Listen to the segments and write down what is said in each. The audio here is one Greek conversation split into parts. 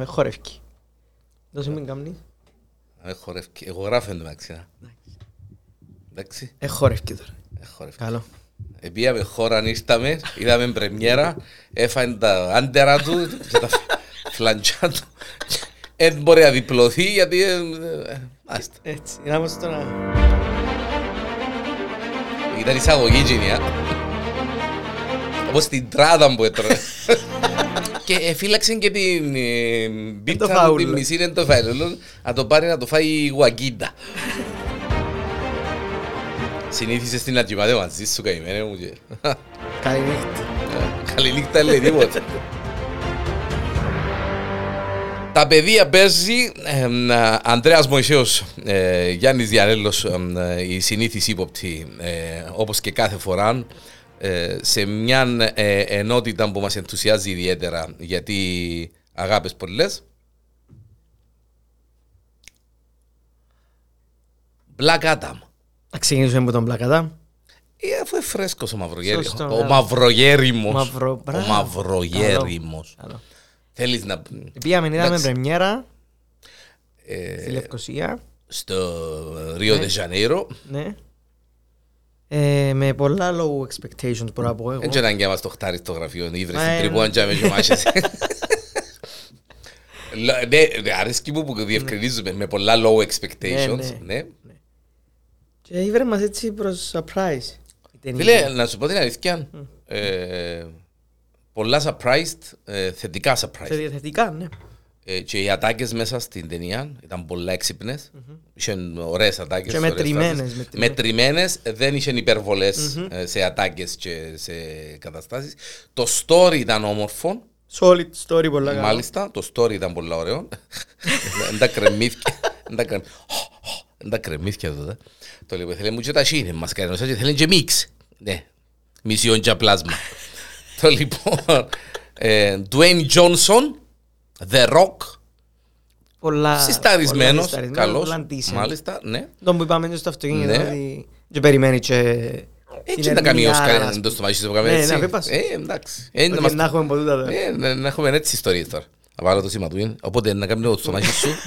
Με χορεύκει. Δώσε μην καμνείς. Ε, χορεύκει. Εγώ γράφω εντάξει. να. Εντάξει, Ε, χορεύκει τώρα. ε, χορεύκει. Καλό. Επίαμε χώρα, ήρθαμε, είδαμε πρεμιέρα, έφανε τα άντερα του και τα φλαντζά του. Δεν μπορεί να διπλωθεί γιατί... ε, ε, Μάλιστα. Έτσι, να είμαστε τώρα. Ήταν εισαγωγή εκείνη, α. Όπως την τράτα που έτρωγε. Και ε, φύλαξε και την ε, το πίτσα του, φάουλο. την μισή είναι το φάουλο, να το πάρει να το φάει η γουαγκίντα. Συνήθισες την να κοιμάται μαζί σου καημένε μου και... Καληνύχτα. Καλή νύχτα λέει τίποτα. Τα παιδεία παίζει ε, Ανδρέας Μωυσέος, ε, Γιάννης Διανέλος, ε, η συνήθις ύποπτη, ε, όπως και κάθε φορά, ε, σε μια ε, ενότητα που μας ενθουσιάζει ιδιαίτερα, γιατί αγάπες πολλές. Black Adam. Να ξεκινήσουμε από τον Πλακατά. Ε, αφού είναι φρέσκος ο Μαυρογέριμος. Σωστό, Ο μπράβο. Μαυρογέριμος. Μαυρο- Ο μπράβο. Μαυρογέριμος. Καλό. Θέλεις να... Πήγαμε, είδαμε Εντάξει. πρεμιέρα Ε, στη Λευκοσία. στο Ρίο Ναι. de Janeiro. Ναι. Ε, με πολλά low expectations μπορώ να πω εγώ. Δεν ξέρω αν και μας το χτάρει στο γραφείο, ήβρες Μα, στην ε, τρυπούαν και με και μάχες. Λο- Ναι, αρέσκει μου που διευκρινίζουμε με πολλά low expectations. Ναι, ναι. Και ήβρε μας έτσι προς surprise. η ταινία. Φίλε, να σου πω την αλήθεια, ε, πολλά surprised, ε, θετικά Σε surprised. διαθετικά, ναι. Ε, Και οι ατάκες μέσα στην ταινία ήταν πολλά έξυπνες. Είχαν ωραίες ατάκες. Και ωραίες μετρημένες, φράσεις. μετρημένες. Μετρημένες, δεν είχαν υπερβολές ε, σε ατάκες και σε καταστάσεις. Το story ήταν όμορφο. Solid story πολλά καλά. Μάλιστα, το story ήταν πολύ ωραίο. Δεν τα κρεμμύθηκε. Δεν τα κρεμ- Δεν τα κρεμμύθηκε εδώ. δε. Το λοιπόν, θέλει μου και τα σύνε μας κάνει. Και θέλει και μίξ. Ναι, μισιόν και πλάσμα. Το λοιπόν, ε, Dwayne Johnson, The Rock, Πολλά... συσταρισμένος, πολλά συσταρισμένος, καλός, πολλά decent. μάλιστα, ναι. Τον που είπαμε και στο αυτοκίνητο, Ναι. ότι και περιμένει και... Έτσι να κάνει ο ερμηνεία, Όσκαρ ας εντός του πούμε. μαγίσου που κάνουμε Ναι, έτσι. να πέπασε. Ε, εντάξει. Ε, να Ότι μας- να έχουμε από τούτα τώρα. ε, να- να έχουμε έτσι ιστορίες τώρα. Να βάλω το σήμα του. είναι. Οπότε να κάνει το στομάχι σου.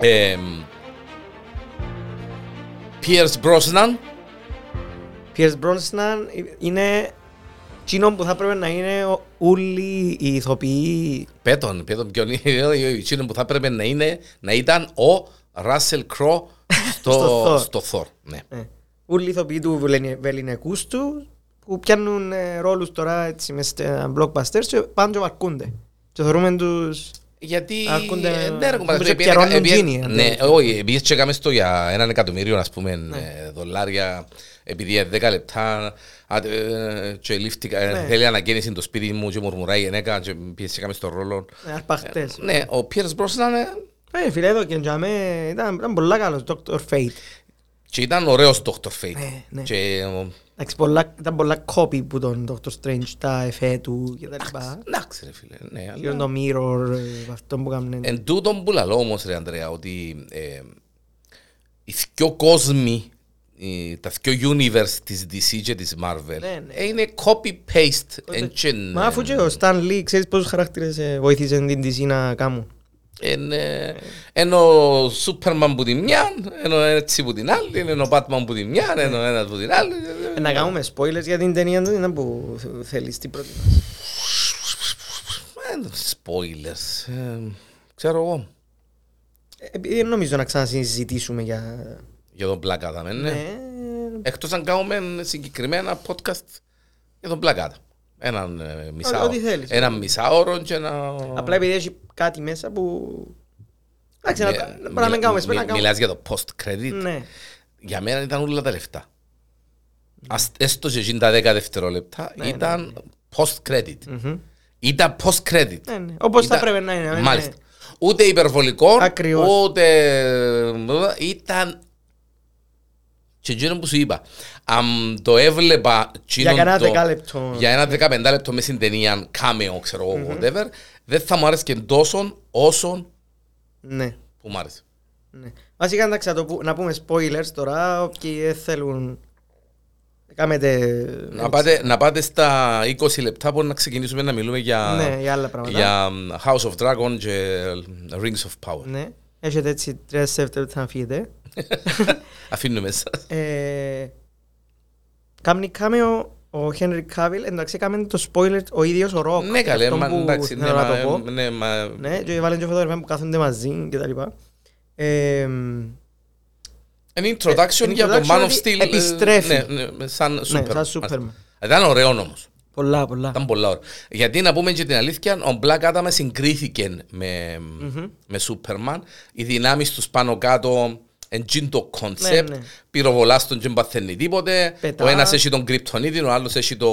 Εμ, Pierce Brosnan. Pierce Brosnan είναι εκείνο που θα έπρεπε να είναι ο- όλοι οι ηθοποιοί Πέτον, πέτον ποιον είναι, εκείνο που θα έπρεπε να είναι, να ήταν ο Russell Crowe Στο στο, Thor. στο Thor. Ναι. ε, όλοι οι ηθοποιοί του βελενε- βεληνικούς του που πιάνουν ε, ρόλους τώρα έτσι μες στα blockbusters και πάνε και βαρκούνται και θεωρούμε τους Γιατί Αρκούνται- ε, ναι, ρε, κουμπάρε, τους επειδή επικαιρώνουν εκα- επειδή- τζίνι, Ναι, αντί- όχι, επειδή έτσι έκαμε στο για έναν εκατομμύριο ας πούμε ε, δολάρια επειδή ε, δέκα λεπτά α, ε, και λήφθηκα, ε, Ναι. θέλει ανακαίνιση το σπίτι μου και μουρμουράει η γυναίκα και πιέσει έκαμε στο ρόλο. ε, αρπαχτές. Ναι, ο Pierce Brosnan ε, Ε, φίλε, εδώ και για μέ ήταν, ήταν πολλά καλός, Dr. Fate. και ήταν ωραίος Dr. Fate. Ναι, ναι. Και ε, Εντάξει, πολλά, ήταν πολλά copy που τον Dr. Strange, τα εφέ του και τα λοιπά. εντάξει ρε φίλε, ναι, Και αλλά... το mirror, ε, αυτό που έκαμε. Εν τούτον που λαλώ όμως ρε Ανδρέα ότι ε, οι δυο κόσμοι, οι- τα δυο universe της DC και της Marvel Ναι, ναι. ε, είναι copy-paste. εν και- Μα αφού και ο Stan Lee, ξέρεις πόσους χαρακτήρες ε, βοήθησε την DC να κάνουν. Εν, ε, Ενώ ο Σούπερμαν που την μια, ενώ έτσι που την άλλη, ενώ ο Batman που την μια, ενώ ο ένας που την άλλη. Ε, Να κάνουμε spoilers για την ταινία του, είναι που θέλεις την πρώτη μας; Ε, Spoilers. ε, Ξέρω εγώ. Ε, Επειδή δεν νομίζω να ξανασυζητήσουμε για... Για τον Black Adam, ε, ναι. Ναι. Εκτός αν κάνουμε συγκεκριμένα podcast για τον Black Adam. Έναν ε, μισάωρο. ό,τι θέλεις. Έναν μισάωρο και ένα... Απλά επειδή έχει κάτι μέσα που... Εντάξει, να Μι- τα- μπορεί να μην κάνουμε spoilers, μι- να κάνουμε... Μιλάς για το post-credit. Ναι. Για μένα ήταν όλα τα λεφτά. Ας- Έστω και εκείνα τα 10 δευτερόλεπτα Ναι, ήταν post-credit. Μμμ. Ήταν post-credit. Ναι, ναι. Όπως θα Ήταν- πρέπει να είναι. ναι. Μάλιστα. Ούτε υπερβολικό, Ακριβώς. ούτε... Ήταν... Και εκείνο που σου είπα, αν το έβλεπα... Για εκείνον κανένα το- δεκάλεπτο. Για ένα 15 λεπτό μέσα στην ταινία, cameo, ξέρω εγώ, whatever, δεν θα μου άρεσε και τόσο όσο Ναι. που μου άρεσε. Ναι. Βασικά εντάξει, να, το που- να πούμε spoilers τώρα, όποιοι δεν θέλουν Κάμετε... Να πάτε, να πάτε στα 20 λεπτά που να ξεκινήσουμε να μιλούμε για, Ναι, για άλλα πράγματα. για House of Dragon και Rings of Power. Ναι. Έχετε έτσι τρία δευτερόλεπτα να φύγετε. Αφήνουμε εσάς. Ε, Κάμνει κάμεο ο Henry Cavill, εντάξει κάμε το spoiler ο ίδιος ο Rock. Ναι, καλέ, Αυτό μα, που εντάξει, ναι, θέλω να το μα, πω. ναι, μα, Ναι, και βάλουν και φωτογραφία που κάθονται μαζί και τα λοιπά. Ε, An introduction Ε, για το introduction Man of ότι Steel. επιστρέφει. Ναι, ναι, σαν ναι, Superman. σαν Superman. Ήταν ωραίο όμως. Πολλά, πολλά. Ήταν πολλά ωραία. Γιατί να πούμε και την αλήθεια, ο Black Adam συγκρίθηκε με, με Superman. Οι δυνάμεις τους πάνω κάτω εν τζείν το concept. Ναι, ναι. Πυροβολάς τον και δεν παθαίνει τίποτε. Πετά. Ο ένας έχει τον κρυπτονίτη, ο άλλος έχει το...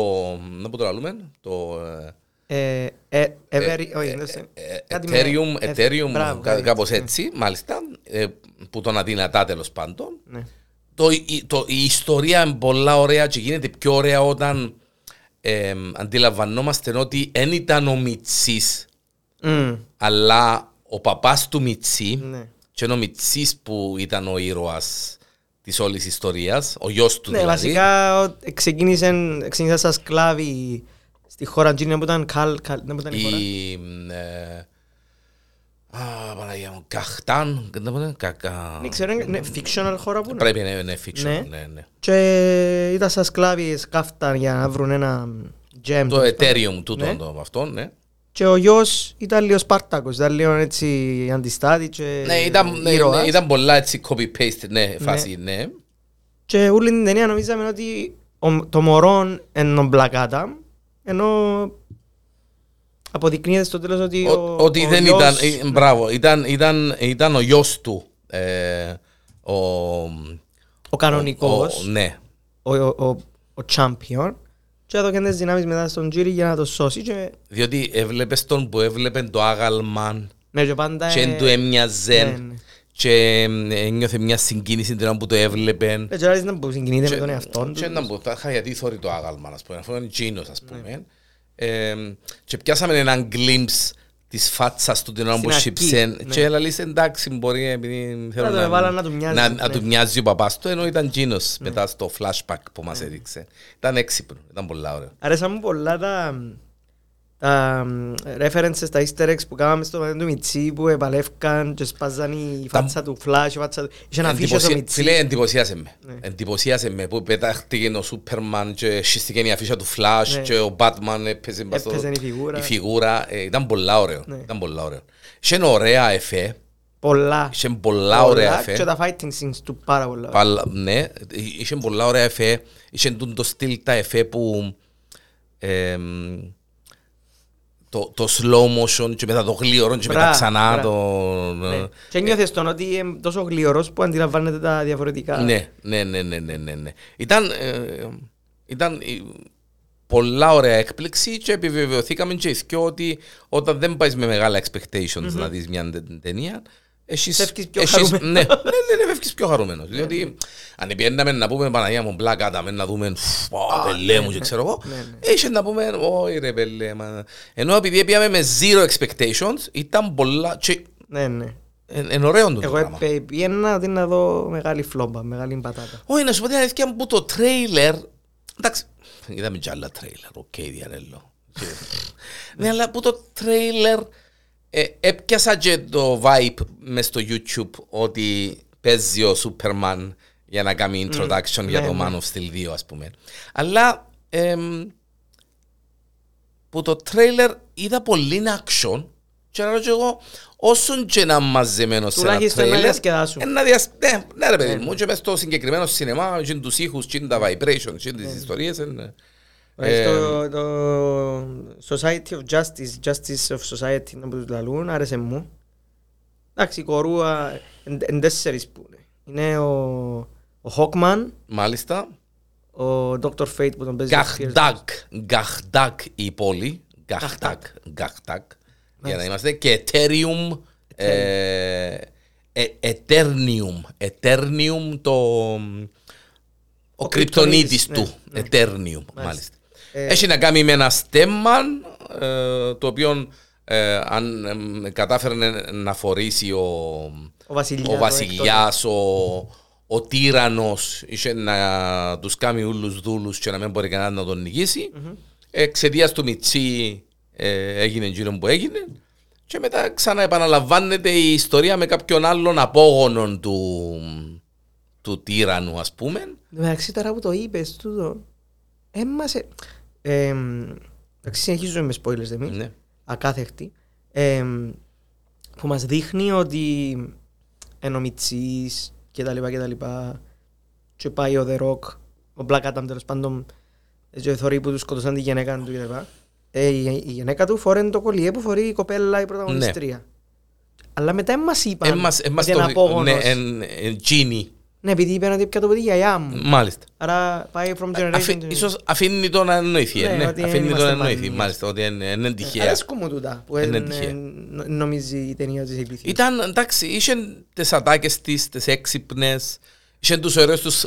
Να πω το λαλούμε. Το... ε, Ε, ε, Every- όχι, δεν ξέ-. ε, Κάτι με- Eternium, ε, Eternium, μπράβο, κα- κάτι κάπως έτσι, έτσι, μάλιστα, ε, που τον αδυνατά τέλος πάντων. ναι. Το, η, το, η ιστορία είναι πολλά ωραία και γίνεται πιο ωραία όταν ε, αντιλαμβανόμαστε ότι δεν ήταν ο Μιτσής, Μμ, αλλά ο παπάς του Μιτσί Ναι. Και είναι ο Μιτσής που ήταν ο ήρωας της όλης ιστορίας, ο γιος του Ναι, δηλαδή. βασικά ο- ξεκίνησαν ξεκίνησαν σαν σκλάβοι στη χώρα εκείνη που ήταν καλ, καλ, δεν που ήταν η χώρα. Η... Ε, α, Παναγία μου, Καχτάν, δεν το πω, κακα... Δεν ξέρω, είναι ναι, fictional χώρα που είναι. Πρέπει να είναι fiction, Ναι. ναι, ναι. Και ήταν σαν σκλάβοι, σκάφταν για να βρουν ένα gem. Το Ethereum τούτο Ναι. το αυτό, ναι. Και ο γιος ήταν λίγο Σπάρτακος, ήταν λίγο έτσι αντιστάτης και Ναι, ήταν, ναι, ήρωας. ναι, ήταν πολλά έτσι copy-paste, ναι, φάση, ναι. Και όλη την ταινία νομίζαμε ότι ο- το μωρό είναι ο Black Adam, ενώ αποδεικνύεται στο τέλος ότι Ο- ο, Ότι ο δεν γιος- ήταν, ε, μπράβο, ήταν, ήταν, ήταν ο γιος του, ε, ο, ο κανονικός, ο- ναι. ο, ο, ο, ο champion και έδωκε τις δυνάμεις μετά στον Τζίρι για να το σώσει και, Διότι έβλεπες τον που έβλεπε το άγαλμαν ναι, και πάντα και ε, του έμοιαζε ναι, ναι. και ε, ένιωθε μια συγκίνηση την ώρα που το έβλεπε. Ε, και άλλοι δεν που συγκινείται με τον εαυτό Και τους. να πω, τα είχα γιατί θόρει το άγαλμα, ας πούμε, αφού είναι τζίνος, ας πούμε. Ε, και πιάσαμε έναν glimpse της φάτσας του την ώρα Στην που αρχή, σύψε ναι. και έλα λες εντάξει μπορεί επειδή θέλω τον έβαλα να του μοιάζει, να, ναι. να του μοιάζει ο παπάς του ενώ ήταν τζίνος μετά στο flashback που μας έδειξε. Ήταν έξυπνο, ήταν πολλά ωραίο. Αρέσαν μου πολλά τα, τα μ, references, τα easter eggs που κάναμε στο μάτι του Μιτσί που επαλεύκαν και σπάζαν η φάτσα του Flash, η φάτσα του... Είχε ένα αφίσιο στο Εντυπωσία- Μιτσί. Φίλε, εντυπωσίασε με. Ναι. Εντυπωσίασε με που πετάχτηκε ο Σούπερμαν και σχίστηκε η αφίσα του Flash Ναι. και ο Batman έπαιζε μπας στο- Έπαιζε η φιγούρα. η φιγούρα. Ε, Ήταν πολλά ωραίο. Ναι. Ήταν πολλά ωραίο. Είχε ωραία εφέ. Πολλά. Είχε πολλά ωραία εφέ. Και τα fighting scenes του πάρα πολλά. Παλ- Ναι, είχε πολλά ωραία εφέ. Είχε τούν το στυλ τα εφέ που εμ, το, το slow motion και μετά το γλύωρο και μετά Μπράβο, ξανά μπράβο. το... Ναι. Και νιώθες τον ότι είναι τόσο γλυωρός που αντιλαμβάνεται τα διαφορετικά. Ναι, ναι, ναι, ναι, ναι, ναι, ναι. Ήταν, ε, ήταν ε, πολλά ωραία έκπληξη και επιβεβαιωθήκαμε και οι δυο ότι όταν δεν πάεις με μεγάλα expectations να δεις μια τε- ταινία, έχεις, Φεύγεις πιο έχεις- χαρούμενος. ναι, ναι, ναι, ναι, φεύγεις πιο χαρούμενος. Διότι αν πιέναμε να πούμε Παναγία μου Black Adam, να δούμε «Φου, πω, πελέ μου και ξέρω εγώ, ναι, ναι. είχε να πούμε όχι ρε πελέ. μα». Ενώ επειδή πήγαμε με zero expectations, ήταν πολλά και Ναι, ναι. είναι ωραίο το Εγώ πράγμα. επέ- πήγαινα ότι να δω μεγάλη φλόμπα, μεγάλη πατάτα. Όχι, να σου πω την αλήθεια που το τρέιλερ. Εντάξει, είδαμε κι άλλα τρέιλερ, οκ, διαρέλο. ναι, αλλά που το τρέιλερ ε, έπιασα και το vibe μες στο YouTube ότι παίζει ο Σούπερμαν για να κάνει introduction για ναι, το ναι. Man of Steel 2, ας πούμε. Αλλά εμ, που το τρέιλερ είδα πολύ action και λέω και εγώ όσον και να μαζεμένο σε ένα Τουλάχιστον να τρέιλερ διασκεδάσουν. ε, να διασ... ναι, ναι ρε παιδί μου και μες στο συγκεκριμένο σινεμά και τους ήχους και τα vibrations και τις ιστορίες ε, ναι. Ε, Το, το Society of Justice, Justice of Society να τους λαλούν, άρεσε μου. Εντάξει, η κορούα εν τέσσερις που είναι. Είναι ο, ο Hawkman, Μάλιστα. ο Dr. Fate που τον παίζει. ο Pierce Γκαχντάκ Γκαχντάκ η πόλη. Γκαχντάκ Γκαχντάκ για να είμαστε και Ethereum ε, ε, Eternium. Eternium το ο κρυπτονίτης κρυπτονίτης, του. ναι, Eternium μάλιστα. Ε, Έχει να κάνει με ένα στέμμα ε, το οποίο ε, αν ε, κατάφερε να φορήσει ο, Ο βασιλιάς. ο βασιλιάς, ο, ο τύραννος είχε να τους κάνει όλους δούλους και να μην μπορεί κανένας να τον νικήσει. Εξαιτίας του Μιτσί ε, έγινε γύρω που έγινε. Και μετά ξαναεπαναλαμβάνεται η ιστορία με κάποιον άλλον απόγονο του, του τύραννου, ας πούμε. Εντάξει τώρα που το είπες τούτο, έμασε... Ε, εντάξει συνεχίζω με spoilers εμείς, Ναι. ακάθεκτη, ε, που μας δείχνει ότι ενώ Μιτσής και τα λοιπά και τα λοιπά και πάει ο The Rock, ο Black Adam τέλος πάντων και θωρεί που του σκοτώσαν τη γυναίκα του και τα λοιπά. Ε, η, η γυναίκα του φοράει το κολλιέ που φορεί η κοπέλα η πρωταγωνιστρία. Αλλά μετά μας είπαν Έμας, έμας ότι είναι το... Ναι, απόγονος. εν, εν, Genie. Ναι, επειδή είπαν ότι πια το παιδί η γιαγιά μου. Μάλιστα. Άρα πάει from generation Αφή, to ίσως αφήνει το να εννοηθεί. Ναι, Ναι, ότι αφήνει το είμαστε να εννοηθεί. μανίες. Μάλιστα, ότι είναι, είναι τυχαία. Αρέσκουν μου τούτα που Είναι εν- τυχαία. εν- νομίζει η ταινία της επίθεσης. Ήταν, εντάξει, είχε τις ατάκες της, τις έξυπνες, είχε τους ωραίους τους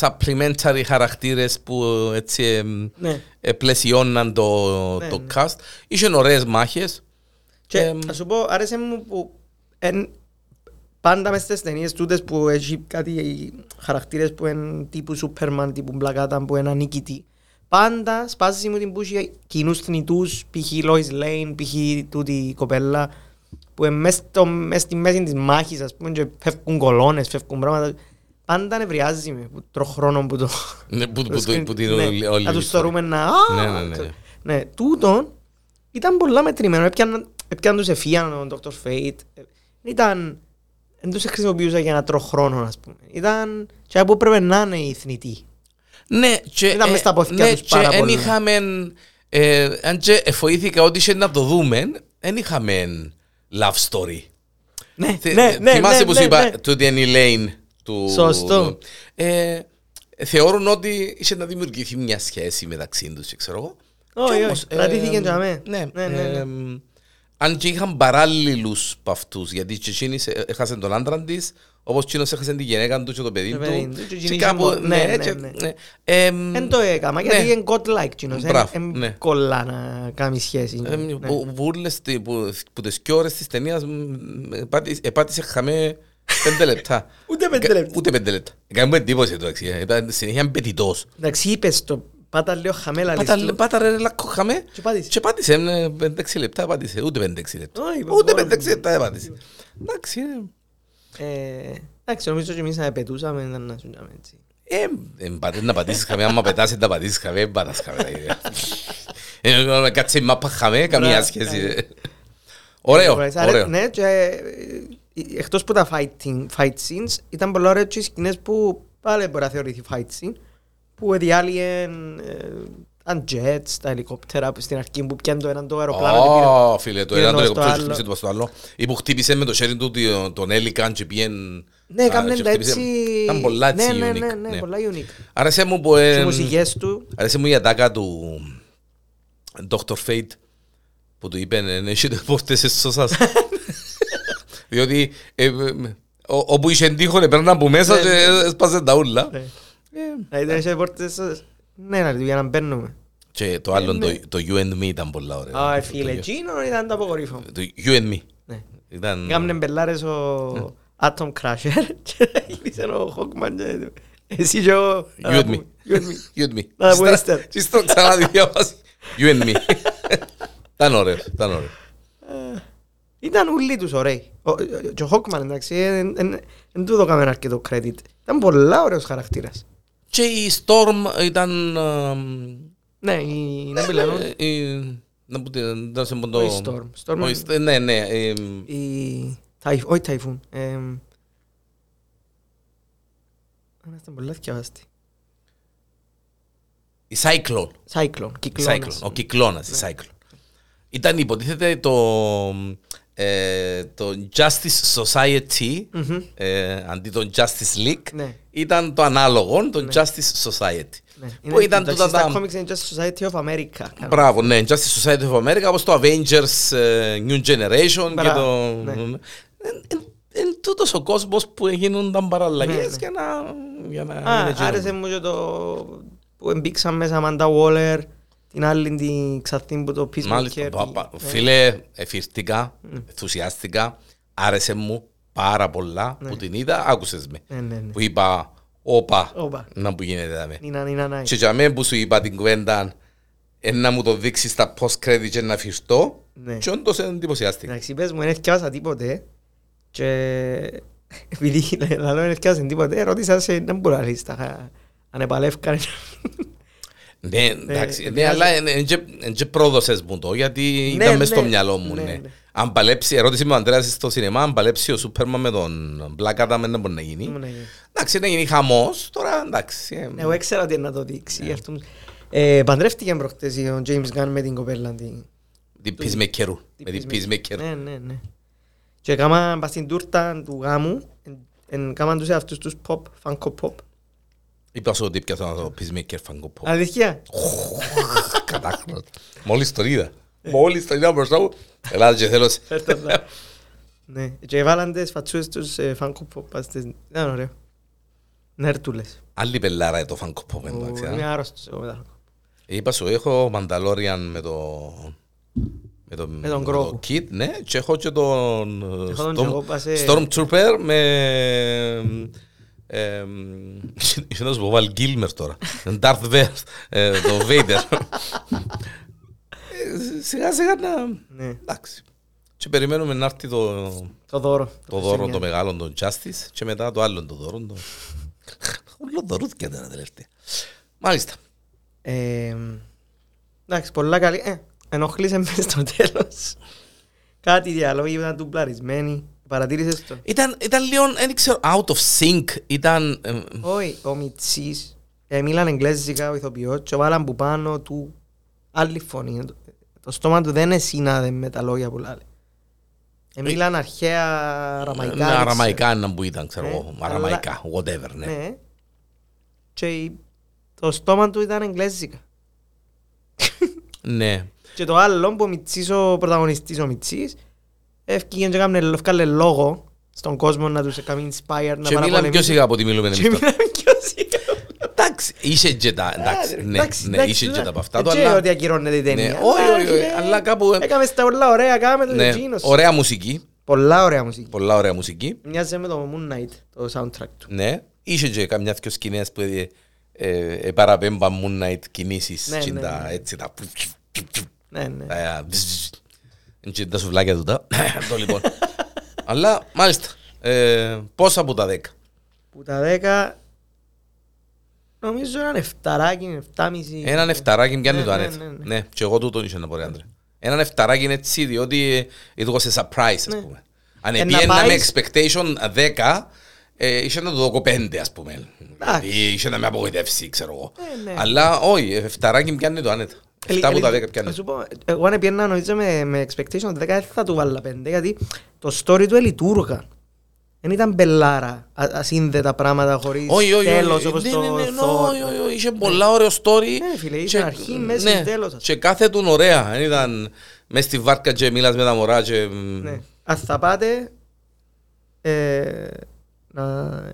supplementary χαρακτήρες που έτσι εμ, Ναι. ε, πλαισιώναν το, Ναι, το ναι. cast. Είχε ωραίες μάχες. Και Εμ, να σου πω, άρεσε μου που εν, πάντα μες στις ταινίες τούτες που έχει κάτι χαρακτήρες που είναι τύπου Σούπερμαν, τύπου Black Adam, που είναι ανίκητοι. Πάντα σπάζει μου την που έχει κοινούς θνητούς, π.χ. Lois Lane, π.χ. τούτη η κοπέλα, που είναι μες, στο, μες στη μέση της μάχης, ας πούμε, και φεύγουν κολόνες, φεύγουν πράγματα. Πάντα νευριάζει με, που τρώω χρόνο που το... ναι, που, που, το που, screen- που την ναι, όλη- όλη Να τους ιστορία. θεωρούμε να... Ναι, «Α, ναι, ναι, ναι. Ναι, τούτον ήταν πολλά μετρημένο. Έπιαν, έπιαν τους εφίαν τον Dr. Fate. Ε, Ήταν... Δεν τους χρησιμοποιούσα για να τρώω χρόνο, ας πούμε. Ήταν... Και που έπρεπε να είναι οι θνητοί. Ναι, και, Ήταν ε, μες στα πόθηκια ναι, τους και πάρα εν πολλά. είχαμε, ε, αν και εφοήθηκα ότι είχε να το δούμε, δεν είχαμε love story. Ναι, Θυ- ναι, ναι, Θυμάσαι ναι, που ναι, σου είπα ναι. τούτη είναι η Λέιν του... Σωστό. του- Ε, θεωρούν ότι είχε να δημιουργηθεί μια σχέση μεταξύ τους, ξέρω εγώ. Όχι, Κι όχι, όμως, κρατήθηκε ε, για μέ. Ναι, Ναι, ναι, ναι. εμ, αν και είχαν παράλληλους από αυτούς, γιατί και εκείνης ε, έχασε τον άντρα της, όπως εκείνος έχασε τη γυναίκα του και το παιδί Το του. παιδί του, και Και εκείνη κάπου, είχε μο- ναι, ναι, ναι, και- ναι. ναι. Εμ, Εν το έκαμα, ναι. γιατί είναι godlike κοινός. Μπράβο, Εν ναι. κολλά να κάνει σχέση. Ε, Ναι. που- που όλες τι- που- που τις πιο ώρες της ταινίας μ, επάτησε- επάτησε χαμέ πέντε λεπτά. Ούτε πέντε λεπτά. Ούτε πέντε λεπτά. Έκανε μου εντύπωση το αξία. Ήταν συνέχεια μπετητός. Εντάξει, είπες το. Πάτα λίγο χαμέλα Πάτα, λίστο. πάτα ρε λάκκο χαμέ Και πάτησε. και πάτησε ε, πέντε-έξι λεπτά πάτησε. Ούτε πέντε-έξι λεπτά. Όχι, Ούτε μπορεί. πέντε-έξι λεπτά δεν πάτησε. Εντάξει. ε, Ε, Εντάξει, νομίζω και εμείς να πετούσαμε ήταν να σου κάνουμε έτσι. Ε, ε, πατέ να πατήσεις χαμέ, άμα πετάσεις να πατήσεις χαμέ, πατάς χαμέ. Ε, να Κάτσε η μάπα χαμέ, καμία Μπράβο, σχέση. ναι. Ωραίο, Μπορείς, άρα, ωραίο. Ναι, και ε, εκτός που τα fighting, fight scenes, ήταν πολλά ωραία και οι σκηνές που πάλι μπορεί να θεωρηθεί fight scene, που διάλυεν αν jets, τα ελικόπτερα που στην αρχή που πιάνουν το έναν το αεροπλάνο και πήρε- Ω, φίλε, το πήρε ένα το το στο ελικόπτερο και άλλο. χτύπησε το στο άλλο. Ή που χτύπησε με το χέρι του το- τον Έλικαν και πήγεν... Ναι, α, έκαναν και τα χτύπησε- έτσι... Ήταν πολλά έτσι Ναι, ναι, unique. ναι, ναι, ναι. πολλά unique. Άρεσε μου που... Και ε, οι μουσικές του, Άρεσε μου η ατάκα του Dr. Fate που του είπε «Ναι, έχετε πόρτες εσώ σας». Διότι ε, ε, ο- όπου είχε τείχον έπαιρναν από μέσα Ναι, και ναι. έσπασε τα ούλα. Ναι. Ε, Δηλαδή είχε πόρτες, ε, ναι, να για να μπαίνουμε. Και το άλλο, ναι. το- το You and Me ήταν πολλά ωραίο. Α, Το- φίλε, το- εκείνο ήταν το αποκορύφωμα. Το You and Me. Ναι. Ήταν... Κάμνε μπελάρες ο Atom Crusher και γύρισε ο Hawkman και εσύ και ο... You and me. You and me. You and Me. Να τα πούμε Ύστερα- ύστερα. και ύστερα ξανά τη διάβαση. You and Me. Ήταν ωραίο, ήταν ωραίο. Ήταν ούλοι τους ωραίοι. Ο- Και ο Hawkman εντάξει, δεν του δώκαμε αρκετό credit. Ήταν πολλά ωραίος χαρακτήρας. Και η Storm ήταν... αμ, Ναι, η Nebula, νο; ε, η- Να πω τι, να σε πω το... Όχι Storm. Storm Όχι, στε- Ναι, ναι. εμ, η... Typh- Όχι Typhoon. εμ, Είμαστε πολλά θκιαβάστη. Η Cyclone. Cyclone, κυκλώνας. Cyclone, ο κυκλώνας, η Cyclone. Ήταν υποτίθεται το, ε, το Justice Society Μμμ. ε, αντί το Justice League Ναι. ήταν το ανάλογο, το Justice Society. Ναι. Που Είναι- ήταν το- τούτα Στα τα... comics είναι Just Society of America. Μπράβο, ναι, Justice Society of America, όπως το Avengers ε, New Generation και Μπράβο, το... ναι. Είναι τούτος ο κόσμος που γίνονταν Ναι, παραλλαγές ναι. για να... Για να Α, είναι άρεσε γίνον. μου και το που εμπήξαν μέσα Αμάντα Waller, την άλλη την ξαθήν που το Μάλιστα, Peacemaker. πα- πα- Ναι. φίλε, εφηρτικά, ενθουσιάστηκα, άρεσε μου πάρα πολλά που την είδα, άκουσες με. Ναι, ναι, ναι. Που είπα, όπα, Όπα. να που γίνεται δάμε. Νίνα, νίνα, νάι. Και για μένα που σου είπα την κουβέντα, ε, να μου το δείξεις στα post-credit και να φυστώ, Ναι. και όντως εντυπωσιάστηκα. Εντάξει, πες μου, δεν έφτιασα τίποτε και επειδή λέω δεν έφτιασα τίποτε, ρώτησα σε να μπορεί να λύσεις τα ανεπαλεύκανε. Ναι, εντάξει, ναι, ναι, αλλά δεν και πρόδωσες μου το, γιατί Ναι, ήταν μες στο ναι, μυαλό μου, ναι, ναι. ναι. Αν παλέψει, ερώτηση με ο Ανδρέας στο σινεμά, αν παλέψει ο Σούπερμαν με τον Black Adam, δεν μπορεί να γίνει. Εντάξει, να γίνει χαμός, τώρα εντάξει. ε, Εγώ έξερα τι να το δείξει. αυτό. Ε, Παντρεύτηκε προχτές ο James Gunn με την κοπέλα. την- Την peacemaker, με την Peacemaker. peacemaker. Ναι, ναι, ναι. Και κάμα πας στην τούρτα του γάμου, εν- εν κάμαν τους αυτούς τους pop, funko pop. Είπα σου ότι πιάσα το peacemaker Funko Pop. Αλήθεια; Κατάχρονος. Μόλις τον είδα. Μόλις τον είδα μπροστά μου. Ελλάδα και θέλω... σε- Φέρτε τα. Ναι, και βάλαν τις φατσούες τους ε, funko pop. πας στις- Ήταν ωραίο. Νέρτουλες. Άλλη πελάρα το Funko Pop. Ο- εντάξει, α. Είμαι άρρωστος εγώ μετά. Είπα σου, έχω Mandalorian με το... Με, το, με τον το Grogu. kit, ναι, και έχω και τον ε, Έχω τον Storm- και εγώ, πάσε- Stormtrooper με... Ε, Είχε να σου πω Val Gilmer τώρα. Darth Vader, ε, το Vader. Ε, Σιγά σιγά να... Ναι, Εντάξει. Και περιμένουμε να έρθει το, το δώρο. το δώρο το μεγάλο, τον Justice, και μετά το άλλο το δώρο. Το... Όλο δωρούθηκε τώρα τελευταία. Μάλιστα. Ε, Εντάξει, πολλά καλή. Ε, ενοχλήσε μες στο τέλος. Κάτι διαλόγοι ήταν τουμπλαρισμένοι. Παρατήρησες το; Ήταν, ήταν λίγο, δεν ξέρω, out of sync. Ήταν... ε, Όχι, ο Μιτσής ε, μίλαν εγγλέζικα ο ηθοποιός και βάλαν που πάνω του άλλη φωνή. Το, το στόμα του δεν εσύναδε με τα λόγια που λάλε. Ε, μίλαν αρχαία αραμαϊκά. ναι, δεν αραμαϊκά να που ήταν, ξέρω Ε, εγώ. αλλά- Αραμαϊκά, whatever, ξέρω. ναι. Ναι. Και η- το στόμα του ήταν εγγλέζικα. Ναι. Και το άλλο που ο Μιτσής, ο πρωταγωνιστής ο Μιτσής, έφυγε και έκαμε έφκαλε λόγο στον κόσμο να τους κάνει inspire να Και μιλάμε πιο παραπολεμήσουν. σιγά από ό,τι μιλούμε Και εμείς τώρα. μιλάμε πιο σιγά. Εντάξει, είσαι και τα, εντάξει, Ε, ναι, εντάξει, ναι, εντάξει, είσαι και ναι. τα από αυτά Ε, του, και αλλά... ότι ακυρώνεται η ταινία. Ναι, όχι, όχι, όχι, ε, αλλά κάπου... ε, Έκαμε στα πολλά ωραία, κάμε το Ναι, εκείνος. ωραία μουσική, Πολλά ωραία μουσική. πολλά ωραία μουσική. Μοιάζει με το Moon Knight, το soundtrack του. Ναι, είχε και καμιά δυο σκηνές που ε, ε, ε, παραπέμπα Moon Knight κινήσεις Ναι, και ναι, τα ναι. έτσι τα... Ναι, ναι. Είναι τα σουβλάκια του τα. Αυτό λοιπόν. Αλλά μάλιστα. Ε, πόσα από τα 10. Που τα 10 νομίζω έναν εφταράκι, εφτάμιση. Έναν εφταράκι ναι, πιάνει ναι, το ναι, ναι, ναι, ναι. και εγώ τούτον είχε να πω, άντρε. Έναν εφταράκι είναι έτσι διότι ε, ήταν σε surprise ας ναι. πούμε. Αν ε, πιένα με expectation 10 ε, είχε να το δω πέντε ας πούμε. Είχε να με απογοητεύσει ξέρω εγώ. Ναι. Αλλά όχι, εφταράκι πιάνει το άνετα. 7 από τα 10 πιάνε. Εγώ αν πιένα νομίζω με, με expectation 10 θα του βάλα 5 γιατί το story του ελειτούργα. Δεν ήταν μπελάρα, ασύνδετα πράγματα χωρίς τέλος ναι, το ναι. ναι είχε πολλά ωραίο story. Ναι φίλε, είχε αρχή, ναι, μέση, τέλος. Και κάθε του ωραία, δεν ήταν μέσα στη βάρκα και μιλάς με τα μωρά και... Ναι. Πάτε, ε,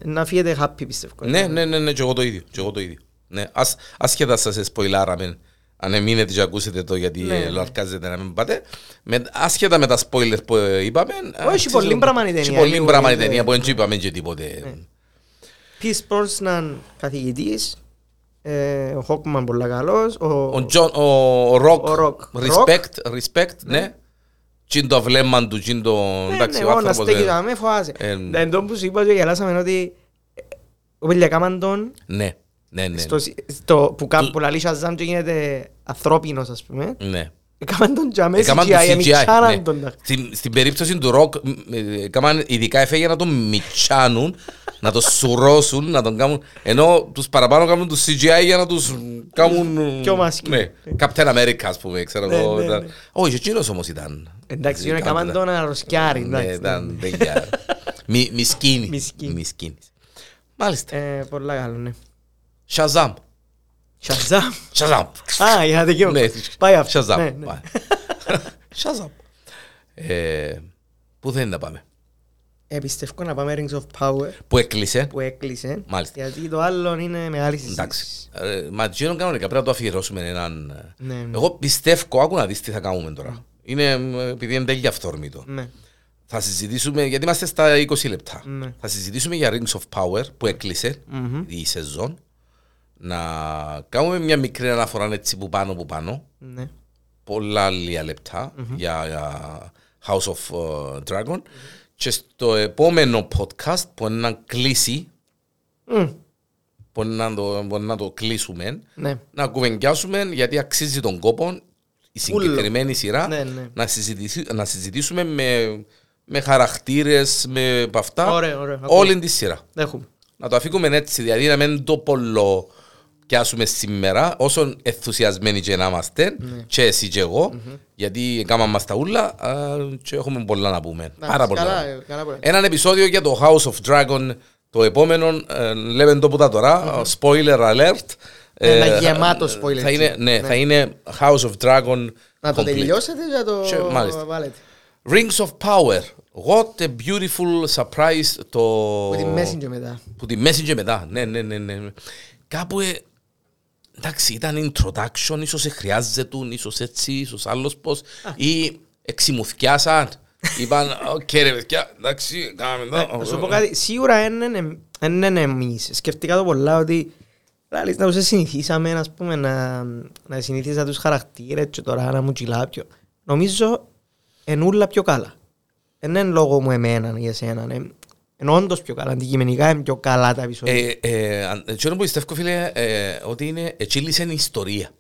να φύγετε happy πιστεύω. Ναι, ναι, ναι, και εγώ το ίδιο. Ασχέτα σας αν εμείνετε και ακούσετε το γιατί Ναι, ναι, ναι. λαρκάζετε να μην πάτε. Με, ασχετά με τα spoilers που ε, είπαμε. έχει πολύ πράγμα η ταινία, Έχει πολύ λίγο, πράγμα η ε, ταινία που ναι. δεν είπαμε και τίποτε. Ναι. Peace Brosnan καθηγητής, ε, ο Χόκμαν πολύ καλός, ο, Ο Τζον, ο Ροκ, Ο Rock. respect, respect, ναι. Τι είναι το βλέμμα του, τι είναι το... Ναι, Εντάξει, ναι, ο να άνθρωπος... στέκει ε, τα με φοβάσαι. ε, Δεν τον που σου είπα και γελάσαμε ότι ε, ο παιδιά κάμαν τον Ναι, ναι, ναι. στο, στο, που, κα, που λαλεί Shazam και γίνεται ανθρώπινος ας πούμε. Ναι. Κάμαν τον και αμέσως Έκαναν το CGI, CGI. εμιξάναν ναι. τον. Στην, στην περίπτωση του ροκ, έκαναν ειδικά έφεγε να τον μιτσάνουν, να το σουρώσουν, να τον κάνουν. Ενώ τους παραπάνω κάνουν τους CGI για να τους κάνουν. Πιο μάσκι. Ναι. Captain America, ας πούμε, ξέρω Ναι, εγώ. ναι, ήταν- ναι. Όχι, εκείνος όμως ήταν. Εντάξει, Ήταν- είναι κάμαν τον αρροσκιάρι. Ναι, εντάξει, ήταν τέτοια. Μι- Μισκίνη. Μισκίνη. Μισκίνης. Μάλιστα. Ε, πολλά καλό, ναι. Shazam. Shazam; Shazam. Α, είχα δικαίωμα. Ναι, Πάει αυτό. Shazam. Ναι, ναι. Πάει. Shazam. Ε, Πού θέλει να πάμε. Ε, πιστεύω να πάμε Rings of Power Που έκλεισε. που έκλεισε. Μάλιστα. Γιατί το άλλο είναι μεγάλη Εντάξει. συζήτηση. Ε, Μα γίνον κανονικά πρέπει να το αφιερώσουμε έναν... ε, Ναι, ναι. Εγώ πιστεύω, άκου να δεις τι θα κάνουμε τώρα. Είναι ε, επειδή είναι τέλεια αυθόρμητο. Ναι. Θα συζητήσουμε, γιατί είμαστε στα 20 λεπτά. Ναι. Θα συζητήσουμε για Rings of Power που έκλεισε η σεζόν. Να κάνουμε μια μικρή αναφορά έτσι που πάνω που πάνω. Ναι. Πολλά λίγα λεπτά για, για House of uh, Dragon. Και στο επόμενο podcast που είναι να κλείσει, Μμ, που είναι να το, που είναι να το κλείσουμε, Ναι. να κουβεντιάσουμε γιατί αξίζει τον κόπο η συγκεκριμένη σειρά Ναι, ναι. να, συζητήσει- να συζητήσουμε με, με χαρακτήρες, με από αυτά, Ωραία, ωραία. Ακούω. όλη τη σειρά. Έχουμε. Να το αφήκουμε έτσι, δηλαδή να μην το πολλο πιάσουμε σήμερα, όσο ενθουσιασμένοι και να είμαστε, Ναι. και εσύ και εγώ, γιατί κάναμε μας τα ούλα α, και έχουμε πολλά να πούμε. Πάρα πολλά. καλά, ε, καλά πολλά. Έναν επεισόδιο για το House of Dragon, το επόμενο, ε, λέμε το που τα τώρα, spoiler alert. Ένα Ε, γεμάτο spoiler. Θα είναι, ναι, θα είναι House of Dragon Να το complete. τελειώσετε για το Και, μάλιστα. βάλετε; Rings of Power. What a beautiful surprise το... Που τη μέση και μετά. Που τη μέση και μετά. Ναι, ναι, ναι. ναι. Κάπου... ε, εντάξει, ήταν introduction, ίσως ε, χρειάζεται, ίσως έτσι, ίσως άλλος πώς. Ή εξημουθιάσαν. Είπαν, οκ ρε παιδιά, εντάξει, κάναμε Ναι, εδώ. Να σου πω κάτι, σίγουρα δεν είναι εμείς. Σκεφτήκα το πολλά ότι Λάλης, να τους συνηθίσαμε ας πούμε, να, να συνηθίσα τους χαρακτήρες και τώρα να μου τσιλά πιο. Νομίζω είναι όλα πιο καλά. Δεν είναι λόγω μου εμένα ή εσένα. Είναι είναι όντως πιο καλά. Αντικειμενικά είναι πιο καλά τα επεισόδια. Ε, ε, αν- εκείνο που πιστεύω φίλε, ε, ότι είναι, ετσίλησε η ιστορία.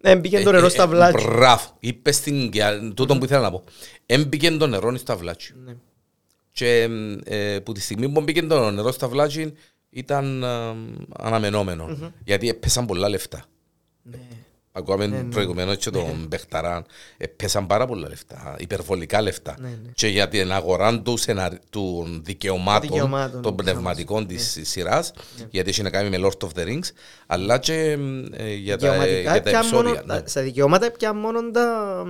Δεν μπήκε το νερό στα βλάτια. Μπράβο, είπες στην, για τούτο που ήθελα να πω. Έμπηκε το νερό στα βλάτια. Ναι. Και ε, που τη στιγμή που μπήκε το νερό στα βλάτια ήταν ε, αναμενόμενο. Γιατί έπεσαν πολλά λεφτά. Ναι. Ακούγαμε προηγουμένως και τον Μπεχταράν. Έπεσαν πάρα πολλά λεφτά, υπερβολικά λεφτά. Ναι, ναι. Και για την αγορά του σεναρι- των δικαιωμάτων, Δικαιωμάτων, των ναι, πνευματικών της σειράς, γιατί έχει να κάνει με Lord of the Rings, αλλά και ε, για τα, Δικαιωματικά για τα πια μόνο, επεισόδια. ναι. στα δικαιώματα πια μόνο τα...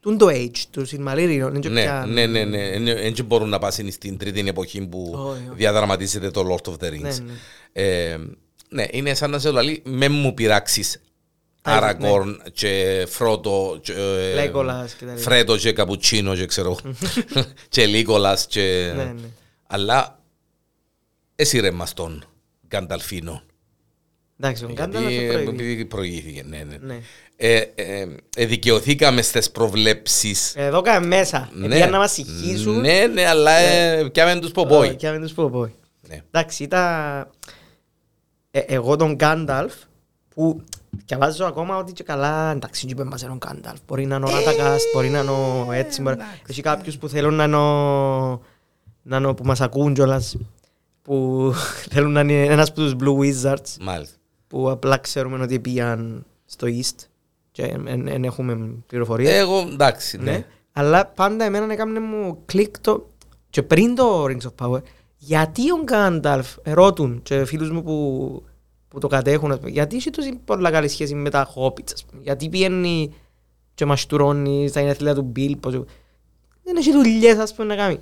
Τούν το age του Σιλμαρίλιον. Ναι, ναι, ναι, ναι. Δεν μπορούν να πάσουν στην τρίτη εποχή που Όχι, όχι. διαδραματίζεται το Lord of the Rings. Ναι, ναι. Ε, ναι, είναι σαν να σε λέει, με μου πειράξεις Α, Αραγκόρν και Φρότο και ε, Λέγκολας και τα λοιπά. Φρέτο και Καπουτσίνο και ξέρω και Λίκολας και... Ναι, ναι. Αλλά εσύ ρε μας τον Γκανταλφίνο. Εντάξει, τον κάντα να Γιατί, το ε, προηγεί. επειδή προηγήθηκε, ναι, ναι. Ναι. Ε, ε, ε, δικαιωθήκαμε στις προβλέψεις Εδώ κάνε μέσα. ναι. Για να μας συγχύσουν. Ναι, ναι, αλλά ε, πιάμε τους ποπόι. Και να τους πω πω. Ναι. Εντάξει, ήταν... Ε, εγώ τον Γκάνταλφ που διαβάζω ακόμα ότι και καλά εντάξει είπε μας είναι ο Γκάνταλφ μπορεί να είναι ο Ράτακαστ, μπορεί να είναι ο έτσι μπορεί... έχει κάποιους που θέλουν να είναι ο... να είναι ο που μας ακούν κιόλας που θέλουν να είναι ένας από τους Blue Wizards Μάλιστα. που απλά ξέρουμε ότι πήγαν στο East και δεν έχουμε πληροφορίες Εγώ εντάξει, ναι. ναι. Αλλά πάντα εμένα έκαμε μου κλικ το... Και πριν το Rings of Power, γιατί ο Γκάνταλφ, ρώτουν και φίλους μου που, που το κατέχουν, ας πούμε, γιατί έχει τόση πολλά καλή σχέση με τα Hobbits, ας πούμε. γιατί πηγαίνει και μαστουρώνει στα γενέθλια του Μπιλ, πώς... δεν έχει δουλειές ας πούμε να κάνει.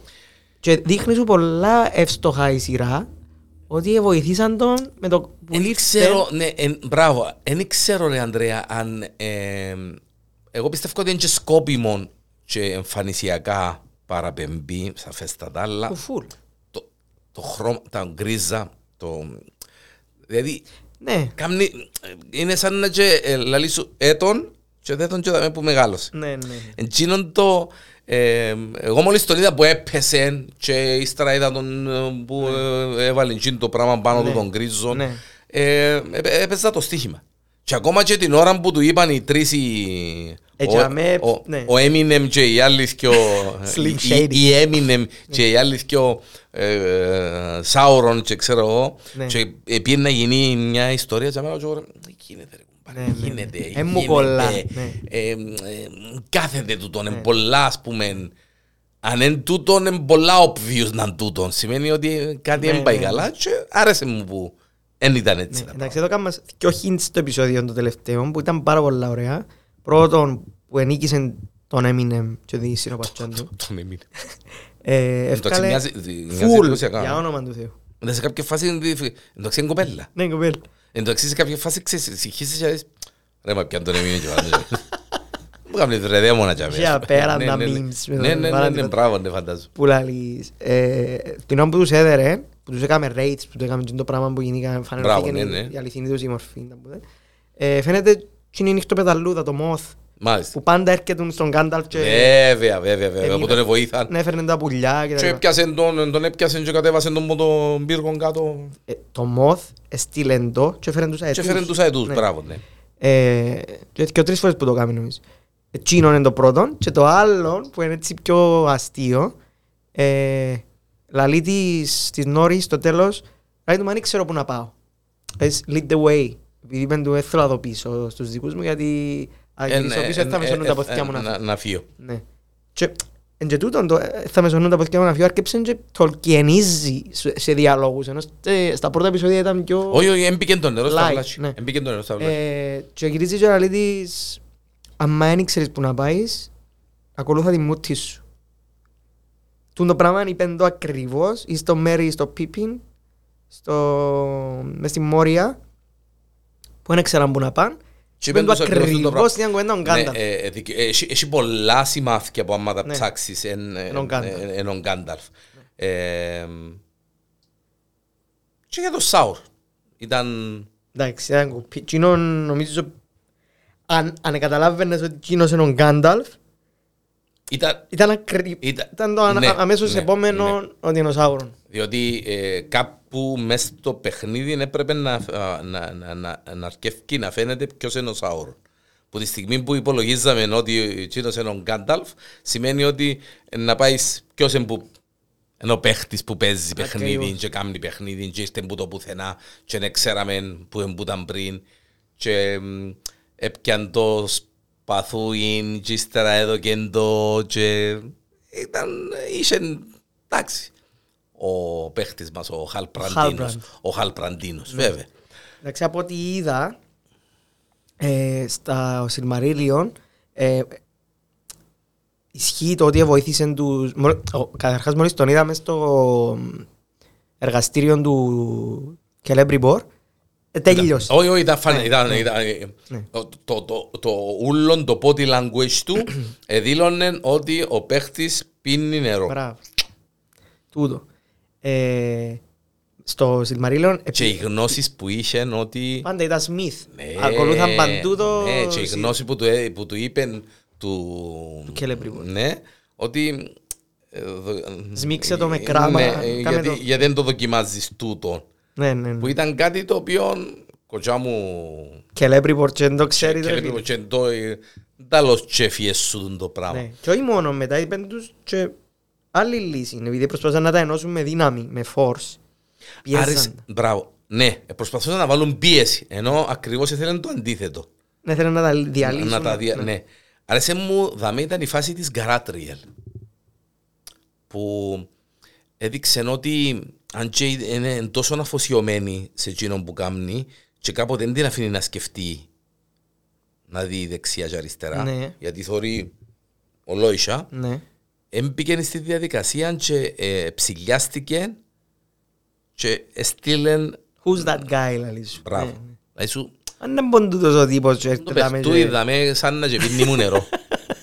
Και δείχνει σου πολλά εύστοχα η σειρά, ότι βοηθήσαν τον με το που Δεν λήφθε- ξέρω, ναι, εν, μπράβο, δεν ξέρω ρε Ανδρέα αν ε, εγώ πιστεύω ότι είναι και σκόπιμο και εμφανισιακά παραπεμπεί σαφέστατα, αλλά το full. το, το χρώμα, τα γκρίζα, το, δηλαδή Ναι, κάμνει, είναι σαν να και ε, λαλεί σου έτον και δεν τον και δαμε που μεγάλωσε. ναι, ναι. Εκείνον το... Ε, εγώ μόλις τον είδα που έπεσε και ύστερα είδα τον ε, που ε, έβαλε εκείνο το πράγμα πάνω Ναι. του τον γκρίζο. Ναι. Ε, έπαι- έπαιζα το στοίχημα. Και ακόμα και την ώρα που του είπαν οι τρεις οι... Ε, ο, για με- ο, ναι. ο Eminem και οι άλλοι δυο... Slim η- Shady. η Eminem και οι άλλοι δυο Sauron και ξέρω εγώ Ναι. και πήγαινε να γίνει μια ιστορία και αμέσως εγώ «Δεν γίνεται ρε κουμπάρε, Ναι, ναι, ναι. γίνεται, Ε, μου γίνεται». κολλά, ναι. Ε, ε, κάθεται τούτον, είναι πολλά ας πούμε αν είναι τούτον είναι πολλά obvious να είναι τούτον σημαίνει ότι κάτι Ναι, δεν πάει ναι. καλά και άρεσε μου που δεν ήταν έτσι Ναι, τα εντάξει, εδώ κάνουμε και hints στο επεισόδιο το τελευταίο που ήταν πάρα πολύ ωραία. Πρώτον που ενίκησε τον Eminem και τη συνοπατσιά του. πράγματα. Τον έμεινε. Ε, Εντάξει, Εύκαλε μοιάζει- μοιάζει full εντυπωσιακά. για όνομα του Θεού. Εντάξει, σε κάποια φάση εντάξει είναι κοπέλα Ναι, κοπέλ. εντάξει σε κάποια φάση ξέρεις συγχύσεις και λες ρε μα πιάνε τον έμεινε και βάλε κάνεις ρε δαίμονα τζάμε. Είχε απέραντα Ναι, ναι, ναι. memes με το Ναι, ναι, ναι, ναι, παράδειγμα. μπράβο, ναι, φαντάζομαι. που λαλείς. Ε, την ώρα που τους έδερε, που τους έκαμε rates, που τους έκαμε το πράγμα που γίνηκαν, φανερώθηκε Μπράβο, ναι, η- ναι. η αληθινή τους η μορφή. τα που δεν. Ε, Φαίνεται ότι είναι η νυχτοπεταλούδα, το moth, Μάλιστα. που πάντα έρχεται στον Γκάνταλφ και Βέβαια, βέβαια, βέβαια, Ε, που τον βοήθαν. ναι, έφερνε τα πουλιά και τα Και λοιπά. έπιασε τον, τον έπιασε και κατέβασε τον από τον πύργο κάτω Ε, Το moth έστειλε το και έφερε τους και αετούς. έφερε τους αετούς, Ναι. μπράβο, ναι. Ε, και, και τρεις φορές που το κάνει νομίζω. Εκείνο είναι το πρώτο και το άλλο που είναι έτσι πιο αστείο ε, λαλεί της, της Νόρης στο τέλος λέει του μα δεν ξέρω που να πάω. Πες lead the way. Επειδή είπαν του δεν θέλω να δω πίσω στους δικούς μου γιατί αν Ε, γυρίσω ναι, πίσω ε, δεν θα με ε, σωνούν ε, τα ποθηκιά ε, μου να να- φύγω. Να φύγω. Ναι. Και εν και τούτον το ε, θα με σωνούν τα ποθηκιά μου να φύγω αρκεψε και τολκιενίζει σε, σε διαλόγους ενώ στε- στα πρώτα επεισόδια ήταν πιο... Όχι, όχι, έμπηκε το νερό στα Light, βλάσια. ναι. Έμπηκε το νερό στα βλάσια. Ε, και γυρίζει και να λέει της αν δεν ξέρεις που να πάεις ακολούθα τη μούτη σου Τούν το πράγμα είπεν το ακριβώς ή στο Μέρι, στο Πίπιν στο... μες στη Μόρια που δεν ξέραν που να πάνε Και είπεν το είπεν τους ακριβώς το πράγμα. ακριβώς στην κουβέντα ο Ναι, Γκάνταλφ ε, ε, δικαι- ε, έχει- Έχει πολλά σημάδια που άμα τα Ναι. ψάξεις εν- εν- Εν ο Γκάνταλφ. εν- εν ο Γκάνταλφ. Ε, Και για το Σάουρ. Ήταν... Εντάξει, ήταν κοπή. Εκείνο νομίζω αν, αν καταλάβαινες ότι εκείνος είναι ο Γκάνταλφ Ήταν... ήταν, ακρι... Ήταν- ήταν το ανα- ναι, αμέσως ναι, επόμενο ναι. ότι είναι ο Σάουρον. Διότι ε, κάπου μέσα στο παιχνίδι έπρεπε να, α, να, να, να, να αρκεύει να φαίνεται ποιος είναι ο Σάουρον. Που τη στιγμή που υπολογίζαμε ότι εκείνος είναι ο Γκάνταλφ, σημαίνει ότι να πάεις ποιος είναι που είναι ο παίχτης που παίζει παιχνίδι Ακριβώς. και κάνει παιχνίδι και είστε που το πουθενά και δεν ξέραμε που είναι που ήταν πριν και μ, έπιαν το σπαθούιν και ύστερα έδωκε το και ήταν, είχε, εντάξει, ο παίχτης μας, ο Χαλπραντίνος, Halbrand. ο Χαλπραντίνος, βέβαια. Εντάξει, από ό,τι είδα ε, στα Σιλμαρίλιον ε, ισχύει το ότι βοήθησε τους... μόλι- ο- Καταρχάς μόλις τον είδαμε στο εργαστήριο του Κελέμπριμπορ ε, τέλειωσε. Όχι, όχι, ήταν φαν, Ναι, ήταν, ναι. ήταν, ε, Ναι. το, το, το, το ούλον, το body language του ε, δήλωνε ότι ο παίχτης πίνει νερό. Μπράβο. Τούτο. Ε, στο Σιλμαρίλιον Και οι γνώσεις που είχε ότι... πάντα ήταν Σμιθ. Ναι, Ακολούθαν παντού το... Ναι, και η γνώση που του, ε- που του είπε του... Του Celebrity. Ναι, ότι... ε, δο- Σμίξε το με κράμα, Ναι, κάμε γιατί, το. γιατί δεν το δοκιμάζεις τούτο. Ναι, ναι, Που ναι. ήταν κάτι το οποίο κοτσά μου Κελέμπριμπορ και δεν το ξέρει. και ρε λέει φίλε. και το ε, τέλος τσέφιες σου το πράγμα. Ναι. Και όχι μόνο μετά είπαν τους και άλλη λύση. είναι, Επειδή προσπαθούσαν να τα ενώσουν με δύναμη, με force. Άρεσε, Πιέζαν. μπράβο. Ναι, προσπαθούσαν να βάλουν πίεση, ενώ ακριβώς ήθελαν το αντίθετο. Ναι, θέλουν να τα διαλύσουν. Να τα δια... ναι. Άρεσε μου, δαμέ ήταν η φάση της Γκαράτριελ. Που έδειξε ότι αν και είναι τόσο αφοσιωμένη σε εκείνον που κάνει και κάποτε δεν την αφήνει να σκεφτεί να δει δεξιά και αριστερά. Ναι. Γιατί θωρεί ολόισα. Ναι. Έμπηκε στη διαδικασία και ε, ψηλιάστηκε και έστειλεν Who's that guy, λαλή σου. μπράβο. Ναι. Δηλαδή σου Αν δεν μπορεί τούτος ο τύπος και το έρχεται να με παιχτού και- είδαμε σαν να γεβίνει μου νερό.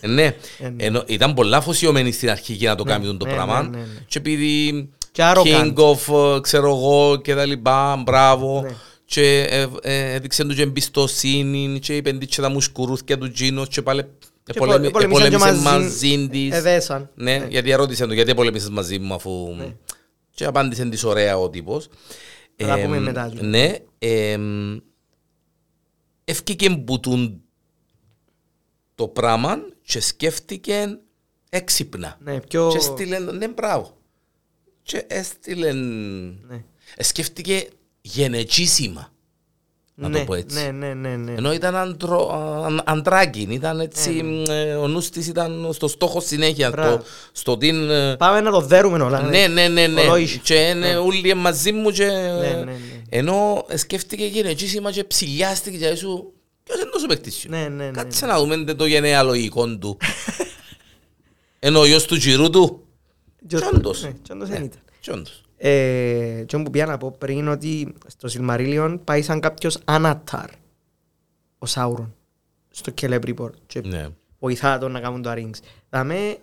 Ε, ναι. Ε, ναι. Ενώ ήταν πολλά αφοσιωμένη στην αρχή για να το Ναι, κάνει το ναι, πράγμα. ναι, ναι, ναι. Και επειδή Και arrogant. King of, ε, ξέρω εγώ και τα λοιπά, μπράβο. Ναι. Και ε, ε, έδειξε του και εμπιστοσύνη και είπε και τα μουσκουρούθια του Τζίνος και πάλι Και επολέμη- πο- πολεμήσαν και επολέμησε μαζί- μαζί της. Εδέσαν. Ναι, γιατί ερώτησε του γιατί πολεμήσεις μαζί μου αφού... Και απάντησε της ωραία ο τύπος. Θα τα Εμ, πούμε μετά. Ναι. εμ, Ευκήκε μπουτούν το πράγμα και σκέφτηκε έξυπνα. Ναι, πιο... Και έστειλε, ναι μπράβο. Και έστειλε, Ναι. ε, σκέφτηκε γενετζήσιμα. Να το Ναι, πω έτσι. Ναι, ναι, ναι, ναι. Ενώ ήταν αντρο, αν, αντράκι, ήταν έτσι, ε, ο νους της ήταν στο στόχο συνέχεια, Μπράβο. στο, στο την... ε, Πάμε να το δέρουμε όλα. ναι, ναι, ναι, ναι. Ολόιще. Και είναι όλοι μαζί μου και... ναι, ναι. Ενώ σκέφτηκε γενετζήσιμα και ψηλιάστηκε και σου... Ποιος είναι τόσο παίκτης σου; Ναι, ναι, ναι. Κάτσε να δούμε το γενεαλογικό του. Ενώ ο γιος του γυρού του. Και ο- Τσόντος. ναι, και όντως δεν ήταν. Τι όντως. Ε, και που πήγα να πω πριν ότι στο Σιλμαρίλιον πάει σαν κάποιος Ανατάρ ο Σάουρον στο Κελέμπριπορ και Ναι. βοηθά τον να κάνουν το rings. Δαμε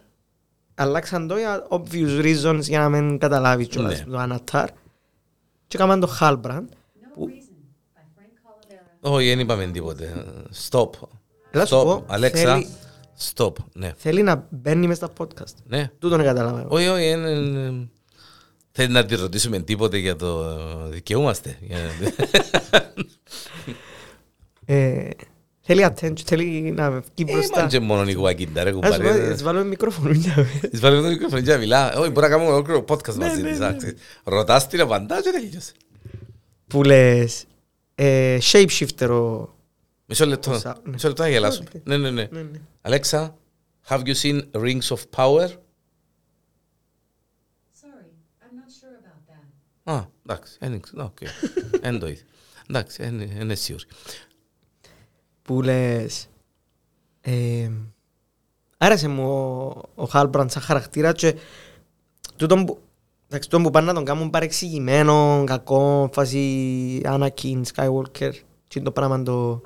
αλλάξαν το για obvious reasons για να μην καταλάβει κιόλας Ναι. το Ανατάρ και έκαναν το Halbrand. No reason by Frank Calabera. Όχι, δεν είπαμε τίποτε. Stop. Έλα σου Stop. πω, Αλέξα, θέλει- stop. Ναι. Θέλει να μπαίνει μες στα podcast. Ναι. Τούτον καταλαβαίνω. Όχι, όχι, είναι- είναι- Θέλει να τη ρωτήσουμε τίποτε για το ε, δικαιούμαστε. Για- Ε, Θέλει attention, θέλει να βγει Ε, μπροστά. μα και μόνο η γουακίντα ρε Ας κουμπάρε. πω, έτσι βάλουμε μικρόφωνο. για να μην- Της βάλουμε το μικρόφωνο και να μιλά. Όχι, μπορεί να κάνουμε ολόκληρο podcast Ναι, μαζί ναι, της. ναι. άξι. Ρωτάς την απαντά και τελείωσε. Που λες ε, shapeshifter ο... Μισό λεπτό. Όσα- ναι. Μισό λεπτό να γελάσω. Οκ. Ναι, ναι, ναι. Ναι, ναι. Alexa, have you seen Rings of Power? Sorry, I'm not sure about that. Α, εντάξει, δεν ξέρω, οκ. Εν το είδε. Εντάξει, δεν είναι σίγουρη. Που λες ε, άρεσε μου ο, ο Χάλμπραντ σαν χαρακτήρα και τούτον που, εντάξει, τούτον που πάνε να τον κάνουν παρεξηγημένο, κακό, φάση Anakin, Skywalker και το πράγμα το...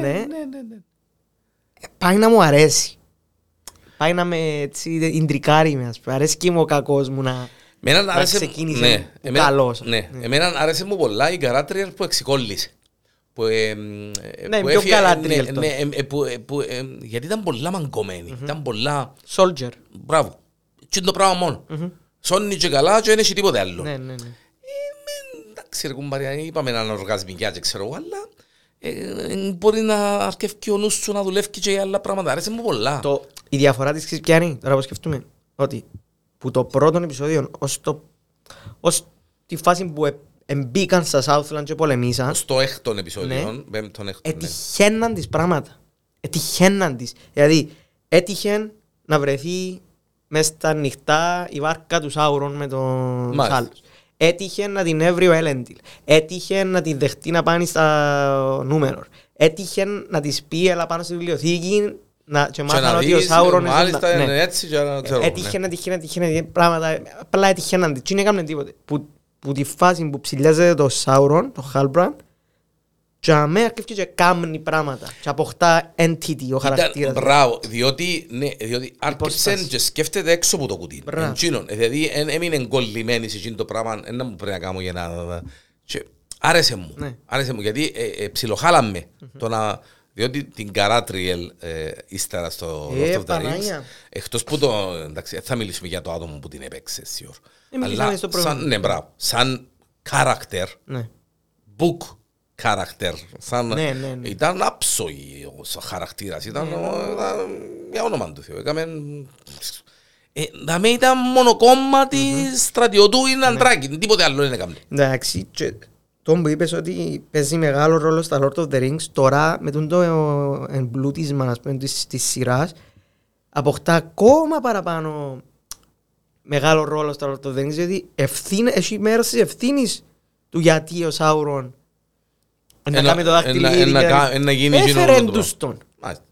Ναι, Ναι. ναι, ναι, ναι. πάει να μου αρέσει. Πάει να με έτσι ιντρικάρει με, ας πούμε. Αρέσει και μου ο κακός μου να... Εμένα Να άρεσε, ξεκίνησε ναι, που εμένα, καλός. ναι, Ναι. εμένα άρεσε μου πολλά η Γκαράτριελ που εξικόλλησε. Που, ε, ε, Ναι, που πιο έφυγε- Galadriel ναι, τώρα. ναι, ε, ε, που, ε, που, ε, γιατί ήταν πολλά μαγκωμένη. Ήταν πολλά... Soldier. Μπράβο. Τι είναι το πράγμα μόνο. Σώνει και καλά και δεν έχει τίποτε άλλο. Ναι, ναι, ναι. Εντάξει ρε κουμπάρια, είπαμε να είναι οργασμικιά και ξέρω εγώ, αλλά ε, μπορεί να αρκεύει ο νους σου να δουλεύει και για άλλα πράγματα. Άρεσε μου πολλά. Το, η διαφορά της ξέρεις ποια είναι, τώρα που σκεφτούμε, ότι που το πρώτο επεισόδιο ως, το, ως τη φάση που ε, εμπήκαν στα Southland και πολεμήσαν, Στο έκτον επεισόδιο, Ναι. πέμπτον έκτον, ναι. έτυχαίναν τις πράγματα. Έτυχαίναν τις. Δηλαδή, έτυχε να βρεθεί μες στα νυχτά η βάρκα του Σάουρον με τον Μάλιστα. Άλλους. Έτυχε να την έβρει ο Έλεντιλ. Έτυχε να την δεχτεί να πάνε στα νούμερο. Έτυχε να της πει έλα πάνω στη βιβλιοθήκη να, και Και μάθαν να ότι ο δεις, Σάουρον είναι μάλιστα ζωντανός. είναι Ναι. έτσι και να ξέρω. Έτυχε, ναι. έτυχε, έτυχε, έτυχε, πράγματα. Απλά έτυχε Τι δεν έκαμε τίποτε. Που, που τη φάση που ψηλιάζεται το Σάουρον, το Χάλμπραν, και αμέ αρκεύει και κάνει πράγματα. Και αποκτά entity ο χαρακτήρας. Ήταν, μπράβο, διότι, ναι, διότι άρχισε Υπόσταση. και σκέφτεται έξω από το κουτί. Μπράβο. Εντζήνων, δηλαδή εν- έμεινε κολλημένη σε εκείνο το πράγμα, ένα μου πρέπει να κάνω για να... Και άρεσε μου, Ναι. άρεσε μου, γιατί ε, ε, ψιλοχάλαμε το να... Διότι την Καράτριελ ε, ύστερα στο Ε, Lord of the Rings, Παναγία. εκτός που το... Εντάξει, δεν θα μιλήσουμε για το άτομο που την έπαιξε, σίγουρα. Ε, μιλήσαμε στο προηγούμενο. σαν, ναι, μπράβο, σαν character, Ναι. book character. Σαν, Ναι, ναι, ναι. Ήταν άψογη ο χαρακτήρας. Ήταν, ο- ήταν για όνομα του Θεού. Έκαμε... Ε, δαμε ήταν μονοκόμματι στρατιωτού ή αντράκι. Τίποτε άλλο δεν έκαμε. Εντάξει, και το που είπες ότι παίζει μεγάλο ρόλο στα Lord of the Rings, τώρα με τον το ε, εμπλούτισμα ας πούμε, της, της σειράς, αποκτά ακόμα παραπάνω μεγάλο ρόλο στα Lord of the Rings, γιατί ευθύνη, έχει μέρος της ευθύνης του γιατί ο Σάουρον να Ένα- κάνει το δάχτυλο ένα- γύρι ένα και- κα- ένα γίνει Έφερε εκείνο το τους πράγμα. τον. Μάλιστα.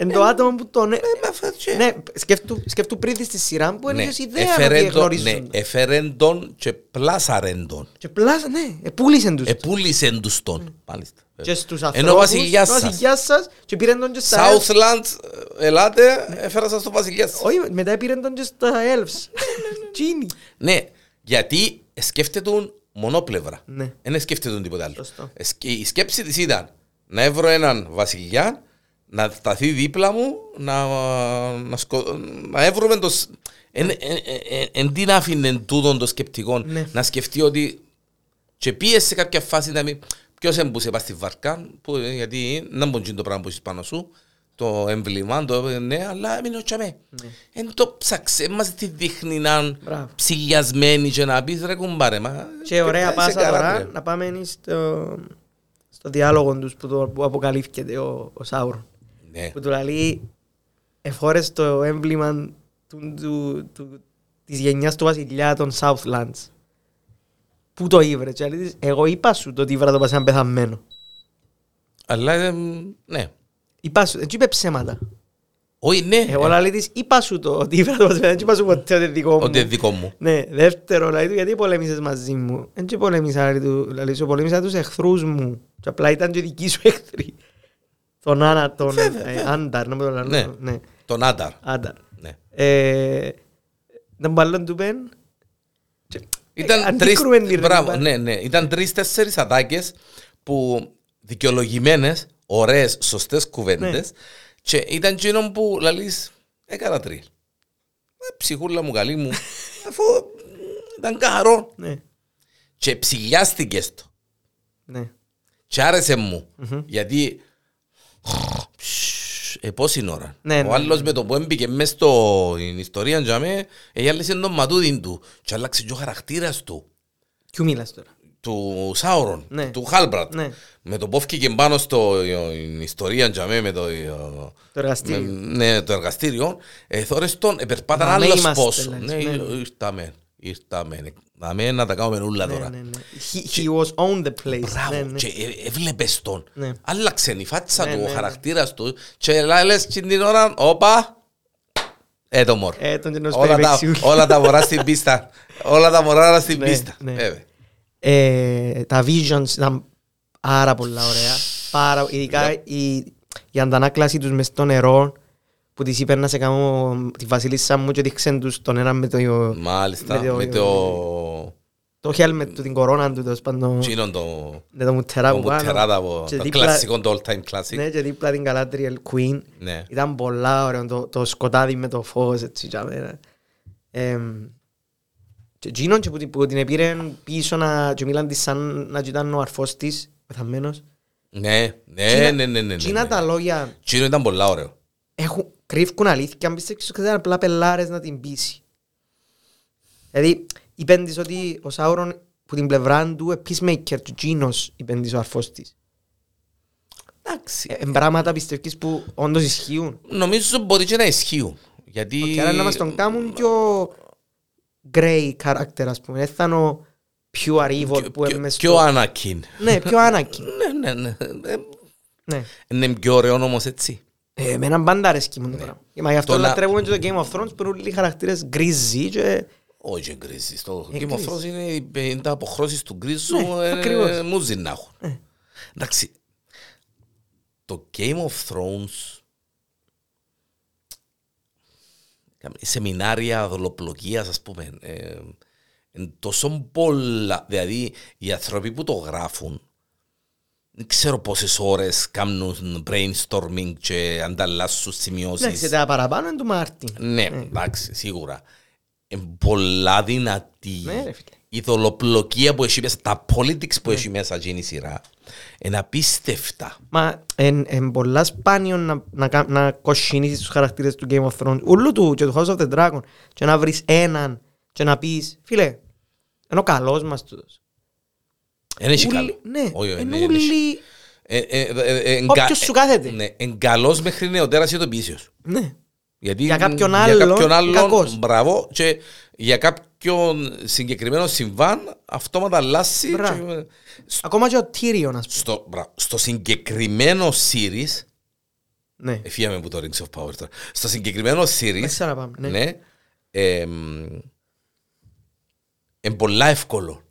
Εν το άτομο που τον... ε, με φέτσε. Ναι, σκέφτου, σκέφτου πριν στη σειρά που Ναι, έλεγες ιδέα έφερε ότι τον- γνωρίζουν. ναι, έφερε τον και πλάσαρεν τον. Και πλάσα, ναι, επούλησαν τους. Επούλησεν τους τον. Μάλιστα. και στους Ενώ ο ανθρώπους, βασιλιάς ο σας. βασιλιάς σας και πήραν τον και στα elves. Southland, ε, ελάτε, έφερα σας το βασιλιάς σας. Όχι, μετά πήραν τον και στα elves. Τσίνι. Ναι, γιατί σκέφτεται τον μονόπλευρα. Ναι. Δεν σκέφτεται τον τίποτα άλλο. Σωστό. Ε, σκ- Η σκέψη της ήταν να έβρω έναν βασιλιά, να σταθεί δίπλα μου, να, να, σκο... να έβρουμε το... σ- Εν, εν, εν, εν τι να άφηνε τούτον το σκεπτικό Ναι. να σκεφτεί ότι και πίεσε σε κάποια φάση να μην... Ποιος έμπουσε πας στη βαρκά, που, ε, γιατί να μπουν το πράγμα που έχεις πάνω σου, το εμβλήμα, το, ναι, αλλά έμεινε ο τσαμέ. Εν το ψάξε, μας τη δείχνει να είναι Μπράβο. ψηλιασμένη και να πεις ρε κουμπάρε, μα... Και ωραία είσαι πάσα καλά, τώρα ρε. να πάμε στο, στο διάλογο τους που, το, που αποκαλύφθηκε ο, ο Σάουρον. Ναι. Που του λέει εφόρες το έμβλημα του, του, του, της γενιάς του βασιλιά των Southlands. Πού το ήβρε, και λέει της, εγώ είπα σου το ότι ήβρα το πασάν πεθαμένο. Αλλά, ε, ναι. Είπα σου, έτσι είπε ψέματα. Όχι, ναι. Εγώ λέει της, είπα σου το ότι ήβρα το πασάν πεθαμένο, έτσι είπα σου ποτέ ότι είναι δικό μου. Ότι είναι δικό μου. Ναι, δεύτερο, λέει του, γιατί πολέμησες μαζί μου. Δεν και πολέμησα, λέει του, λέει σου, πολέμησα τους εχθρούς μου. Και απλά ήταν και δικοί σου εχθροί. Τον Άννα, τον Βέβαια, ε, βέβαια. Άνταρ, να μου το λένε. Ναι. Ναι, Τον Άνταρ. Άνταρ. Ναι. Ε, Τον μπαλόν του πεν. Ήταν τρεις, Αντίκρουεν τη μπράβο, ρήπα. ναι, ναι. Ήταν τρεις-τέσσερις ατάκες που δικαιολογημένες, ωραίες, σωστές κουβέντες και ήταν εκείνο που λαλείς έκανα τρίλ. Ε, ψυχούλα μου καλή μου, αφού ήταν καθαρό Ναι, και ψηλιάστηκες το ναι. και άρεσε μου γιατί ε, πόση ώρα. Ναι, ο ναι, άλλος με το που έμπηκε μέσα στην ιστορία για με, έγιαλεσε τον ματούδιν του και άλλαξε και ο χαρακτήρας του. Ποιου μιλάς τώρα. Του Σάουρον, Ναι. του Χάλμπρατ. Ναι. Με το που έφυγε πάνω στο ε, ιστορία για με, με το, ε, Το εργαστήριο. με- ναι, το εργαστήριο, ε, θόρες τον, επερπάταν Δαμέ άλλος είμαστε, πόσο. λες, Ναι, ναι, ναι. ήρθαμε, ήρθαμε. Δαμέ να τα κάνουμε όλα Ναι, τώρα. ναι, ναι. He, he was on the place. Μπράβο, Ναι, ναι. και ε, έβλεπες τον. Ναι. Άλλαξε η φάτσα Ναι, του, ναι, ο ναι. χαρακτήρας του και λες την ώρα, όπα, ε το μωρ. Ε, τον γενός Όλα τα, περιπεξιούλη. όλα τα μωρά στην πίστα. Όλα τα μωρά στην Ναι, πίστα. ναι. Βέβαια. Ε, τα visions ήταν πάρα πολλά ωραία. Πάρα, ειδικά η, η αντανάκλαση τους μες στο νερό που της είπε να σε κάνω τη βασίλισσα μου και δείξαν τους τον ένα με το, Μάλιστα, Με το- με το... το helmet του, την κορώνα του, τέλος πάντων, Τσίνον το... με το μουτερά Το που πάνω. μουτεράτα από Και το δίπλα- κλασικό, το all time classic. Ναι, και δίπλα την Galadriel Queen. Ναι. Ήταν πολλά ωραίο το, το σκοτάδι με το φως έτσι για μένα. Εμ, και εκείνον και που, την- που την επήραν πίσω να, και μίλαν της σαν να ήταν ο αρφός της, πεθαμένος. Ναι, ναι, Τσίνα- ναι, ναι, ναι. Τσίνα τα λόγια Τσίνο ήταν πολλά ωραίο. έχουν, κρύβκουν αλήθεια, αν πιστεύεις ότι ήταν απλά πελάρες να την πείσει. Δηλαδή, είπεν της ότι ο Σάουρον που την πλευρά του, ε, peacemaker του Τζίνος, είπεν της ο αρφός της. Εντάξει. Ε, πράγματα πιστεύεις που όντως ισχύουν; Νομίζω μπορεί και να ισχύουν. Γιατί... Και άρα να μας τον κάνουν πιο grey character, ας πούμε. Δεν θα είναι ο pure evil πιο- που πιο- είναι Πιο Anakin. Ναι, πιο Anakin. Ναι, ναι, ναι. Ε, Ναι. Είναι πιο ωραίο όμως έτσι. Ε, Εμένα πάντα αρέσκει μου το πράγμα. Και Μα γι' αυτό Το να- λατρεύουμε και το Game of Thrones που είναι όλοι οι χαρακτήρες γκρίζοι και... Όχι γκρίζεις. Το Ε, Game of γκρίζ. Thrones είναι οι 50 αποχρώσεις του γκρίζου. Ναι, ε, ακριβώς. Μούζι να έχουν. Ε. Εντάξει. Το Game of Thrones κάμε σεμινάρια δολοπλοκίας ας πούμε ε, εν τόσο πολλά δηλαδή οι άνθρωποι που το γράφουν δεν ξέρω πόσες ώρες κάνουν brainstorming και ανταλλάσσουν Εντάξει, σημειώσεις τα παραπάνω είναι του Μάρτιν. ναι, εντάξει, σίγουρα. Είναι πολλά δυνατή Ναι, ρε φίλε. Η δολοπλοκία που έχει μέσα, τα politics που έχει μέσα εκείνη η σειρά. Είναι απίστευτα. Μα είναι πολλά σπάνιο να, να, κα- να κοσχυνήσεις τους χαρακτήρες του Game of Thrones. Ούλου του και του House of the Dragon. Και να βρεις έναν και να πεις, φίλε, είναι ο καλός μας τούτος. Δεν έχει Ούλοι- καλό. Ναι, Όχι, όχι, είναι ναι, δεν έχει. ούλοι... Ε, ε, ε, ε, ε, Όποιος εγκα- σου κάθεται. Ναι, είναι καλός μέχρι νεοτέρας ειδοποιήσεως. Ναι. Γιατί Για κάποιον για άλλον, κάποιον άλλον, κακός. μπράβο, και για κάποιον συγκεκριμένο συμβάν, αυτόματα αλλάσει. Μπράβο. και- Ακόμα και ο Tyrion, ας πούμε. στο, μπρα- στο συγκεκριμένο series, Ναι. Εφίαμε που το Rings of Power τώρα. Στο συγκεκριμένο series, Μέσα να πάμε, ναι. ναι, εμ, είναι πολλά εύκολο.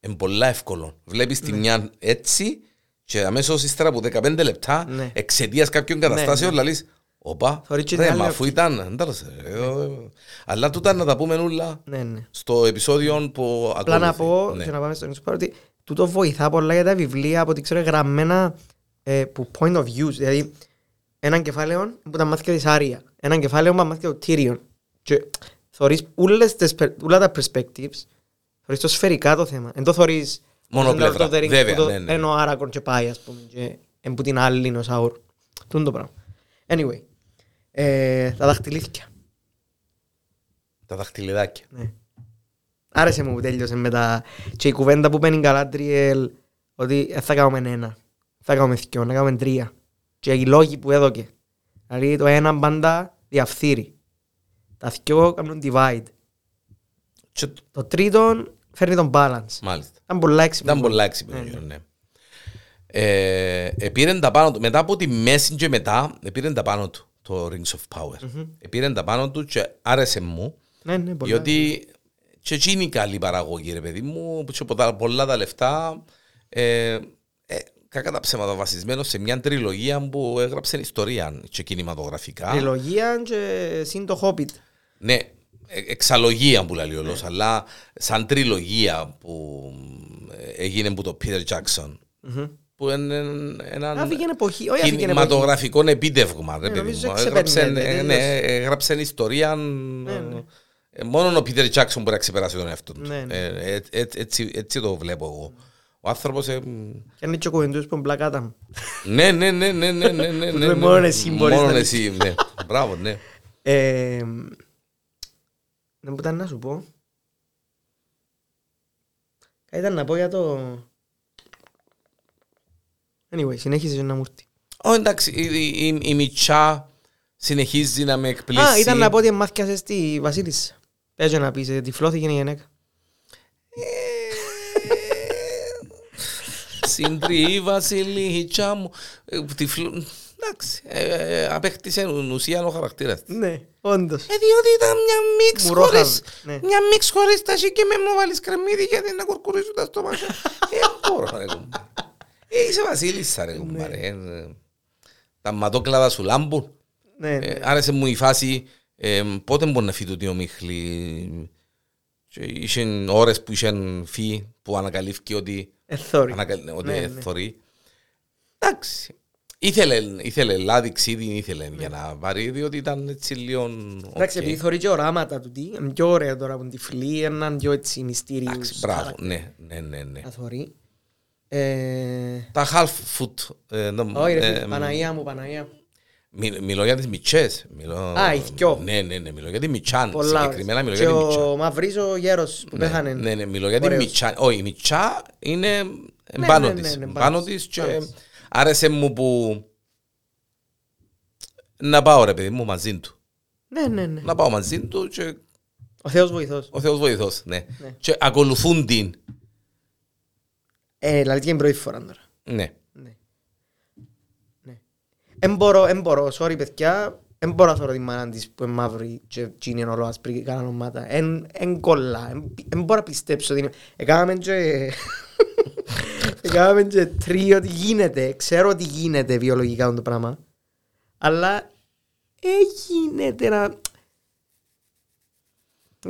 Είναι πολλά εύκολο. Βλέπεις Ναι. τη μια έτσι και αμέσως ύστερα από 15 λεπτά Ναι. εξαιτίας κάποιων καταστάσεων ναι. λαλείς Οπα, Θωρείς και ρε, την άλλη μα αφού οπτική. ήταν, εντάξει, ε, ε, αλλά τούτα να τα πούμε όλα Ναι, ναι. στο επεισόδιο που Απλά να ακολουθεί. πω Ναι. και να πάμε στο νησπάρο ότι τούτο βοηθά πολλά για τα βιβλία από ό,τι ξέρω γραμμένα ε, που point of views. Δηλαδή, έναν κεφάλαιο που τα μάθηκα της Άρια, έναν κεφάλαιο που τα μάθηκα του Tyrion. Και θωρείς ούλες τις, πε- ούλα τα perspectives, θωρείς το σφαιρικά το θέμα. Εν το θωρείς Μόνο το Lord πλευρά. of the Rings Βέβαια, που το- ναι, ναι. Ενώ ο Άρακον και πάει, ας πούμε, και εν που την άλλη είναι ο Σάουρ. Τούν το πράγμα. Anyway, ε, τα δαχτυλίθηκια. Τα δαχτυλιδάκια. Ναι. Άρεσε μου που τέλειωσε με τα... Και η κουβέντα που παίρνει η Γκαλάντριελ ότι δεν θα κάνουμε ένα, θα κάνουμε δυο, να κάνουμε τρία. Και οι λόγοι που έδωκε. Δηλαδή το ένα πάντα διαφθείρει. Τα δυο κάνουν divide. Και- Το τρίτο φέρνει τον balance. Μάλιστα. Ήταν πολλά έξυπνο. Ήταν πολλά έξυπνο, Ναι, ναι. Ε, επήρεν τα πάνω του, μετά από τη μέση και μετά, επήρεν τα πάνω του το Rings of Power. Επήρεν τα πάνω του και άρεσε μου, Ναι, ναι, πολλά. διότι και εκείνη η καλή παραγωγή, ρε παιδί μου, που και πολλά, πολλά τα λεφτά, ε, ε, κακά τα ψέματα βασισμένος σε μια τριλογία που έγραψε ιστορία και κινηματογραφικά. Τριλογία και συν το Hobbit. Ναι, ε- εξαλογία που λέει ο λόγος, αλλά σαν τριλογία που ε, έγινε από το Peter Jackson. Που είναι ένα Άφηγε εποχή. Όχι, άφηγε εποχή. κινηματογραφικό επίτευγμα. Ρε, Ναι, παιδί νομίζω μου. ξεπερνέται, Έγραψε, ε, ναι, τελείως. έγραψε ιστορία. ναι. ε, Μόνο ο Peter Jackson μπορεί να ξεπεράσει τον εαυτό του. Ναι, ναι. Ε, ε, ε, έτσι, έτσι το βλέπω εγώ. Ο άνθρωπος... ε, μ, Και είναι και ο κουβεντούς που είναι πλακάτα μου. ναι, ναι, ναι, ναι, ναι, ναι, ναι, Που ναι, το ναι. μόνος εσύ μπορείς Μόνο να εσύ, ναι. Μπράβο, ναι. Ε, Δεν που ήταν να σου πω. Κάτι ήταν να πω για το... Anyway, συνέχισε να μου έρθει. Ω, εντάξει, η, η, η, η Μιτσά συνεχίζει να με εκπλήσει. Α, ήταν να πω ότι μάθηκασες στη Βασίλισσα. Πες να πεις, ε, τυφλώθηκε η γυναίκα. Συντρί βασιλίτσα μου. Ε, τυφλο- Εντάξει, ε, ε, απέκτησε ουσία ο χαρακτήρας της. Ναι, όντως. Ε, διότι ήταν μια μίξ Μουρόχα, χωρίς, ναι. μια μίξ χωρίς τα και με μου βάλεις κρεμμύδι γιατί να κουρκουρίσουν τα στόματα. Ε, μπορώ ρε κουμπάρε. Ε, είσαι βασίλισσα ρε κουμπάρε. ε, ε. Τα ματόκλαδα σου λάμπουν. Ναι, ναι. Ε, άρεσε μου η φάση ε, πότε μπορεί να φύγει το Μίχλη. Και είχε ώρες που είχε φύγει που ανακαλύφθηκε ότι, Εθόρυ. ανακαλ... ότι Ναι, ε, ναι. θωρεί. Εντάξει. Ήθελε, ήθελε λάδι ξύδι, ήθελε για να πάρει, διότι ήταν έτσι λίγο... Εντάξει, οκ. επειδή θωρεί και οράματα του τι, είναι πιο ωραία τώρα που είναι τυφλή, έναν πιο έτσι μυστήριους. Εντάξει, μπράβο, ναι, ναι, ναι, ναι. Να θωρεί. Ε, Τα half foot. ε, νο- Όχι ρε ε, φίλε, Παναγία μου, Παναγία μου. μι- Μιλώ για τις μιτσές. Μιλώ... Α, οι δυο. Ναι, ναι, ναι, μιλώ για τη μιτσάν. Πολλά Συγκεκριμένα μιλώ ώρες. για Και τη μιτσάν. ο Μαυρής ο γέρος που Ναι, πέθανε. Ναι, ναι, μιλώ για τη Ωραίος. Μιτσά. Όχι, η Μιτσά είναι Ναι, πάνω ναι, της. ναι, ναι, Πάνω πάνω της της, και πάνω της. άρεσε μου που να πάω ρε παιδί μου μαζί του. Ναι, ναι, ναι. Να πάω μαζί του και Ο Θεός βοηθός. ο Θεός βοηθός, ναι. Ναι. Και ακολουθούν την. Ε, δηλαδή και είναι πρώτη φορά τώρα. Ναι. Ναι. Ναι. Εν μπορώ, εν μπορώ, sorry παιδιά, εν μπορώ να θωρώ τη μάνα της που είναι μαύρη και εκείνη είναι όλο άσπρη και κάναν ομάδα. Εν, εν κολλά, εν, εν μπορώ να πιστέψω ότι είναι. Έκαναμε και... Έκαναμε και τρία ότι γίνεται, ξέρω ότι γίνεται βιολογικά το πράγμα. Αλλά έγινε να...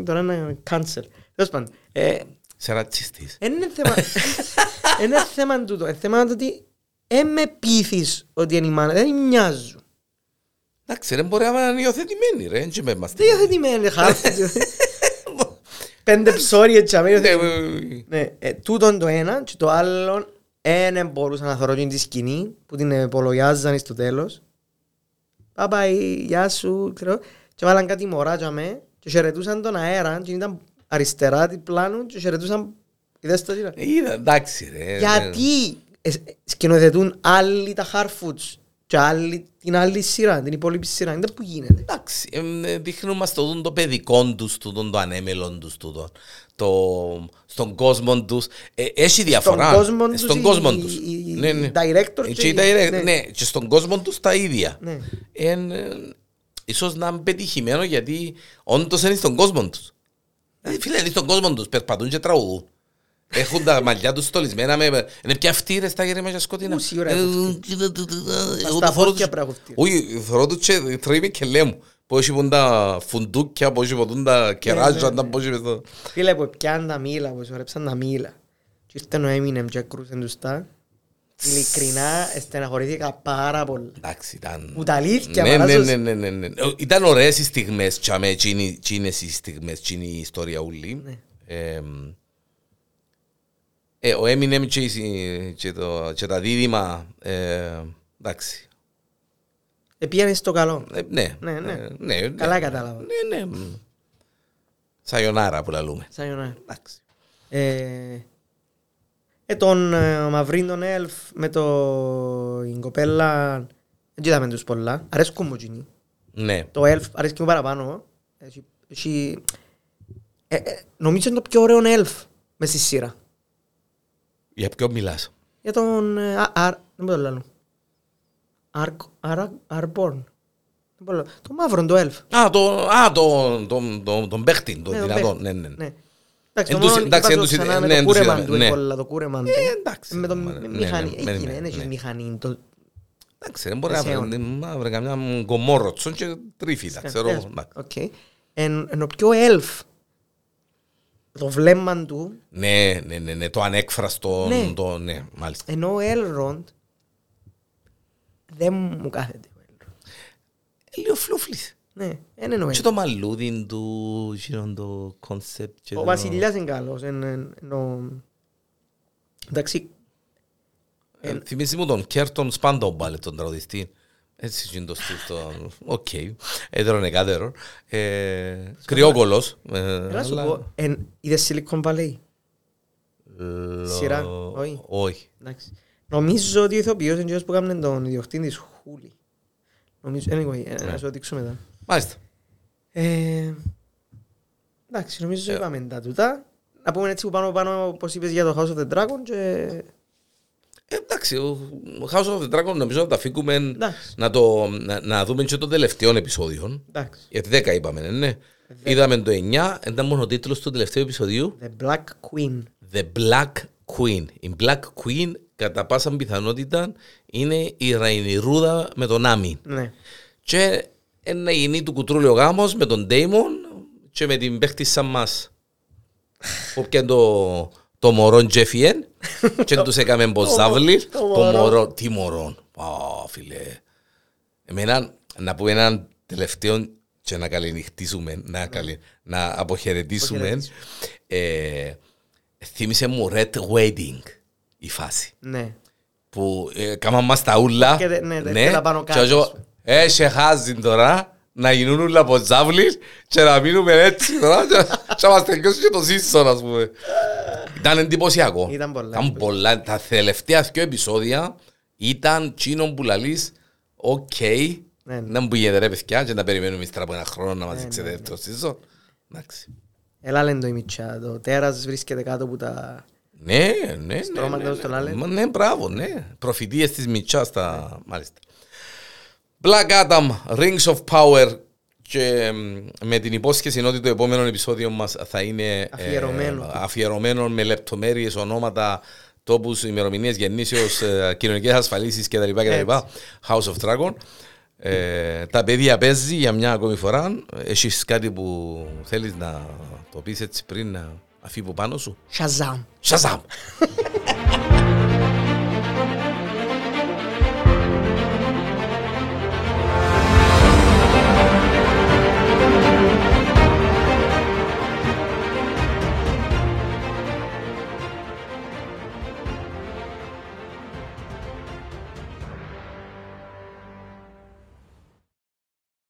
Τώρα είναι cancel. Τέλος πάντων, ε, Σε ρατσιστής. Εν είναι θέμα... εν είναι θέμα τούτο. Είναι θέμα του ότι εν με πείθεις ότι είναι η μάνα. Δεν μοιάζουν. Εντάξει, ρε μπορεί να είναι υιοθετημένοι ρε. Έτσι με μας. Δεν υιοθετημένοι χάρτη. Πέντε ψώρια έτσι αμέσως. Ναι, ε, Ναι, ε, τούτον το ένα και το άλλο δεν μπορούσα να θωρώ την τη σκηνή που την επολογιάζαν στο τέλος. Πάπα, γεια σου, ξέρω. Και βάλαν κάτι μωρά για με και χαιρετούσαν τον αέρα και ήταν αριστερά την πλάνου και χαιρετούσαν Είδες το τι είναι. Είδα, εντάξει ρε. Γιατί ε, σκηνοθετούν άλλοι τα hard και άλλοι την άλλη σειρά, την υπόλοιπη σειρά. Είναι που γίνεται. Εντάξει, εμ, ε, δείχνουν μας το, δουν το παιδικό τους, το, το ανέμελον τους, το, το, στον κόσμο τους. Ε, έχει διαφορά. κόσμο Ε, τους Στον οι- κόσμο οι- τους. οι- οι Ναι, ναι. director Ε, και και οι οι- direct- ναι. ναι, και στον κόσμο τους τα ίδια. Ναι. Εν, ε, ίσως να είναι πετυχημένο γιατί όντως είναι στον κόσμο τους. Ε, Φίλε, είναι στον κόσμο τους, περπατούν και τραγουδούν. Έχουν τα μαλλιά τους στολισμένα με... Είναι πια αυτοί στα γερή μαγιά σκοτεινά. Ούση ώρα Στα φόρκια πραγματικά. Όχι, θωρώ του και τρίβει και λέει μου. Πώς είπαν τα φουντούκια, πώς είπαν τα κεράζια, πώς είπαν τα... Φίλε που πιάνε τα μήλα, που σωρέψαν τα μήλα. Και ήρθαν ο Έμινεμ και κρούσαν τους τα. Ειλικρινά, στεναχωρήθηκα πάρα πολύ. Εντάξει, ήταν... Μου τα αλήθεια, ναι, ναι, ναι, ναι, ναι. Ήταν οι τσάμε, οι η ιστορία ούλη. Ναι. Ε, ε, ο Eminem και, η- και, το, και τα δίδυμα, ε, εντάξει. Επίανε στο καλό. Ε, ναι, Ναι, ναι. Ε, ναι, ναι. Καλά κατάλαβα. Ναι, ναι. μ. Σαγιονάρα που λαλούμε. Sayonara. Εντάξει. Ε, ε, τον ε, Μαυρίν τον Ελφ με το η κοπέλα δεν είδαμε τους πολλά. Αρέσκουν μου εκείνοι. Ναι. Το Ελφ αρέσκει μου παραπάνω. Έχει, έχει, ε, ε, νομίζω είναι το πιο ωραίο Ελφ μες στη σειρά. Για ποιο μιλάς; Για τον ε, Α- Αρ... Δεν μπορώ να το λέω. Αρκ... Αρα... Αρμπόρν. Δεν μπορώ να το λέω. Το μαύρο, το Ελφ. Α, το, α, το, το, το, τον παίχτη, τον Ναι, τον δυνατόν. παίχτη. Ναι, ναι. ναι. Ναι. Εντάξει, το Εν τους- μόνο εντάξει, εν είπα τους- σου ξανά με ναι, το εν τους κούρεμαν είδαμε, του ναι. έβολα, το κούρεμαν του. Ε, εντάξει. Με το Ναι, μη- ναι, μηχανή, ναι, έγινε, ναι, δεν έχει ναι. μηχανή. το- Εντάξει, δεν μπορεί να Εσέων. βρει- να βρει καμιά γκομόροτσον και τρίφυλλα, ξέρω εγώ. εντάξει. Οκ. Εν- Ενώ πιο elf, το βλέμμα του, Ναι, ναι, ναι, ναι, το ανέκφραστο, Ναι. το, ναι, μάλιστα. ενώ ο Elrond δεν μου κάθεται. ο Elrond. Ε, Λίγο φλούφλης. Ναι, δεν είναι ο Και Elrond. το μαλλούδι του, γύρω το κόνσεπτ. και Ο το- βασιλιάς είναι καλός. εν- εν- ενώ- Εντάξει, Ε, Θυμίζει μου τον Κέρτον Σπάντο πάλι, τον τραγουδιστή; Έτσι είναι το στυλ το... Οκ. Έδρον εκάτερο. Ε, Κρυόκολος. ε, έλα σου αλλά- πω, εν- είδες Silicon Valley; Λο- Σειρά, όχι; Όχι. Εντάξει. Νομίζω ότι ο ηθοποιός είναι εκείνος που έκανε τον ιδιοκτήτη της Χούλη. Νομίζω, anyway, ε, Ναι. να σου το δείξω μετά. Μάλιστα. Ε, εντάξει, νομίζω είπαμε τα τούτα. Να πούμε έτσι που πάνω πάνω, όπως είπες για το House of the Dragon και... Ε, εντάξει, ο House of the Dragon νομίζω να τα φύγουμε Εντάξει. να, το, να, να δούμε και το τελευταίο επεισόδιο. Εντάξει. Γιατί 10 είπαμε, ναι, ναι. Είδαμε το 9, ήταν μόνο ο τίτλος του τελευταίου επεισοδίου. The Black Queen. The Black Queen. Η Black Queen κατά πάσα πιθανότητα είναι η Ραϊνιρούδα με τον Άμι. Ναι. Και ένα γίνει του κουτρούλιο γάμος με τον Ντέιμον και με την παίχτισσα μας που πιάνε το, το μωρόν Τζέφιεν και τους έκαμε μποζάβλη. το Το μωρό. μωρό, τι μωρόν. Α, φίλε. Εμένα να πούμε έναν τελευταίο και να καληνυχτήσουμε, να, καλη, να αποχαιρετήσουμε. Αποχαιρετήσουμε. Ε, θύμισε μου Red Wedding η φάση Ναι. που ε, κάμαν μας τα ούλα. Και δε- ναι, δε- και τα πάνω κάτω, Και εγώ, ας πούμε. ε, σε χάζει τώρα να γίνουν ούλα από τζάβλης και να μείνουμε έτσι τώρα και- και να μας τελειώσει και το σύσσον, ας πούμε. Ήταν εντυπωσιακό. Ήταν πολλά Ήταν πολλά. Τα τελευταία δύο επεισόδια ήταν τσίνον που λαλείς, οκ, Ναι, ναι. να μου γίνεται ρε παιδιά και να περιμένουμε ύστερα από ένα χρόνο να μας δείξετε δεύτερο σύσσον. Εντάξει. Έλα λένε το η Μιτσά. Το τέρας βρίσκεται κάτω από τα... Ναι, ναι, ναι. Στρώματα ναι, στον ναι. Άλεν. Μα Ναι, μπράβο, ναι. Προφητείες της Μιτσάς τα... Μάλιστα. Black Adam, Rings of Power και μ, με την υπόσχεση ότι το επόμενο επεισόδιο μας θα είναι ε, Αφιερωμένο. αφιερωμένο με λεπτομέρειες, ονόματα, τόπους, ημερομηνίες γεννήσεως, ε, κοινωνικές ασφαλίσεις κτλ. κτλ. Έτσι. House of Dragon. Ε, τα παιδιά παίζει για μια ακόμη φορά. Έχεις κάτι που θέλεις να το πεις έτσι πριν να αφήβω πάνω σου; Shazam. Shazam!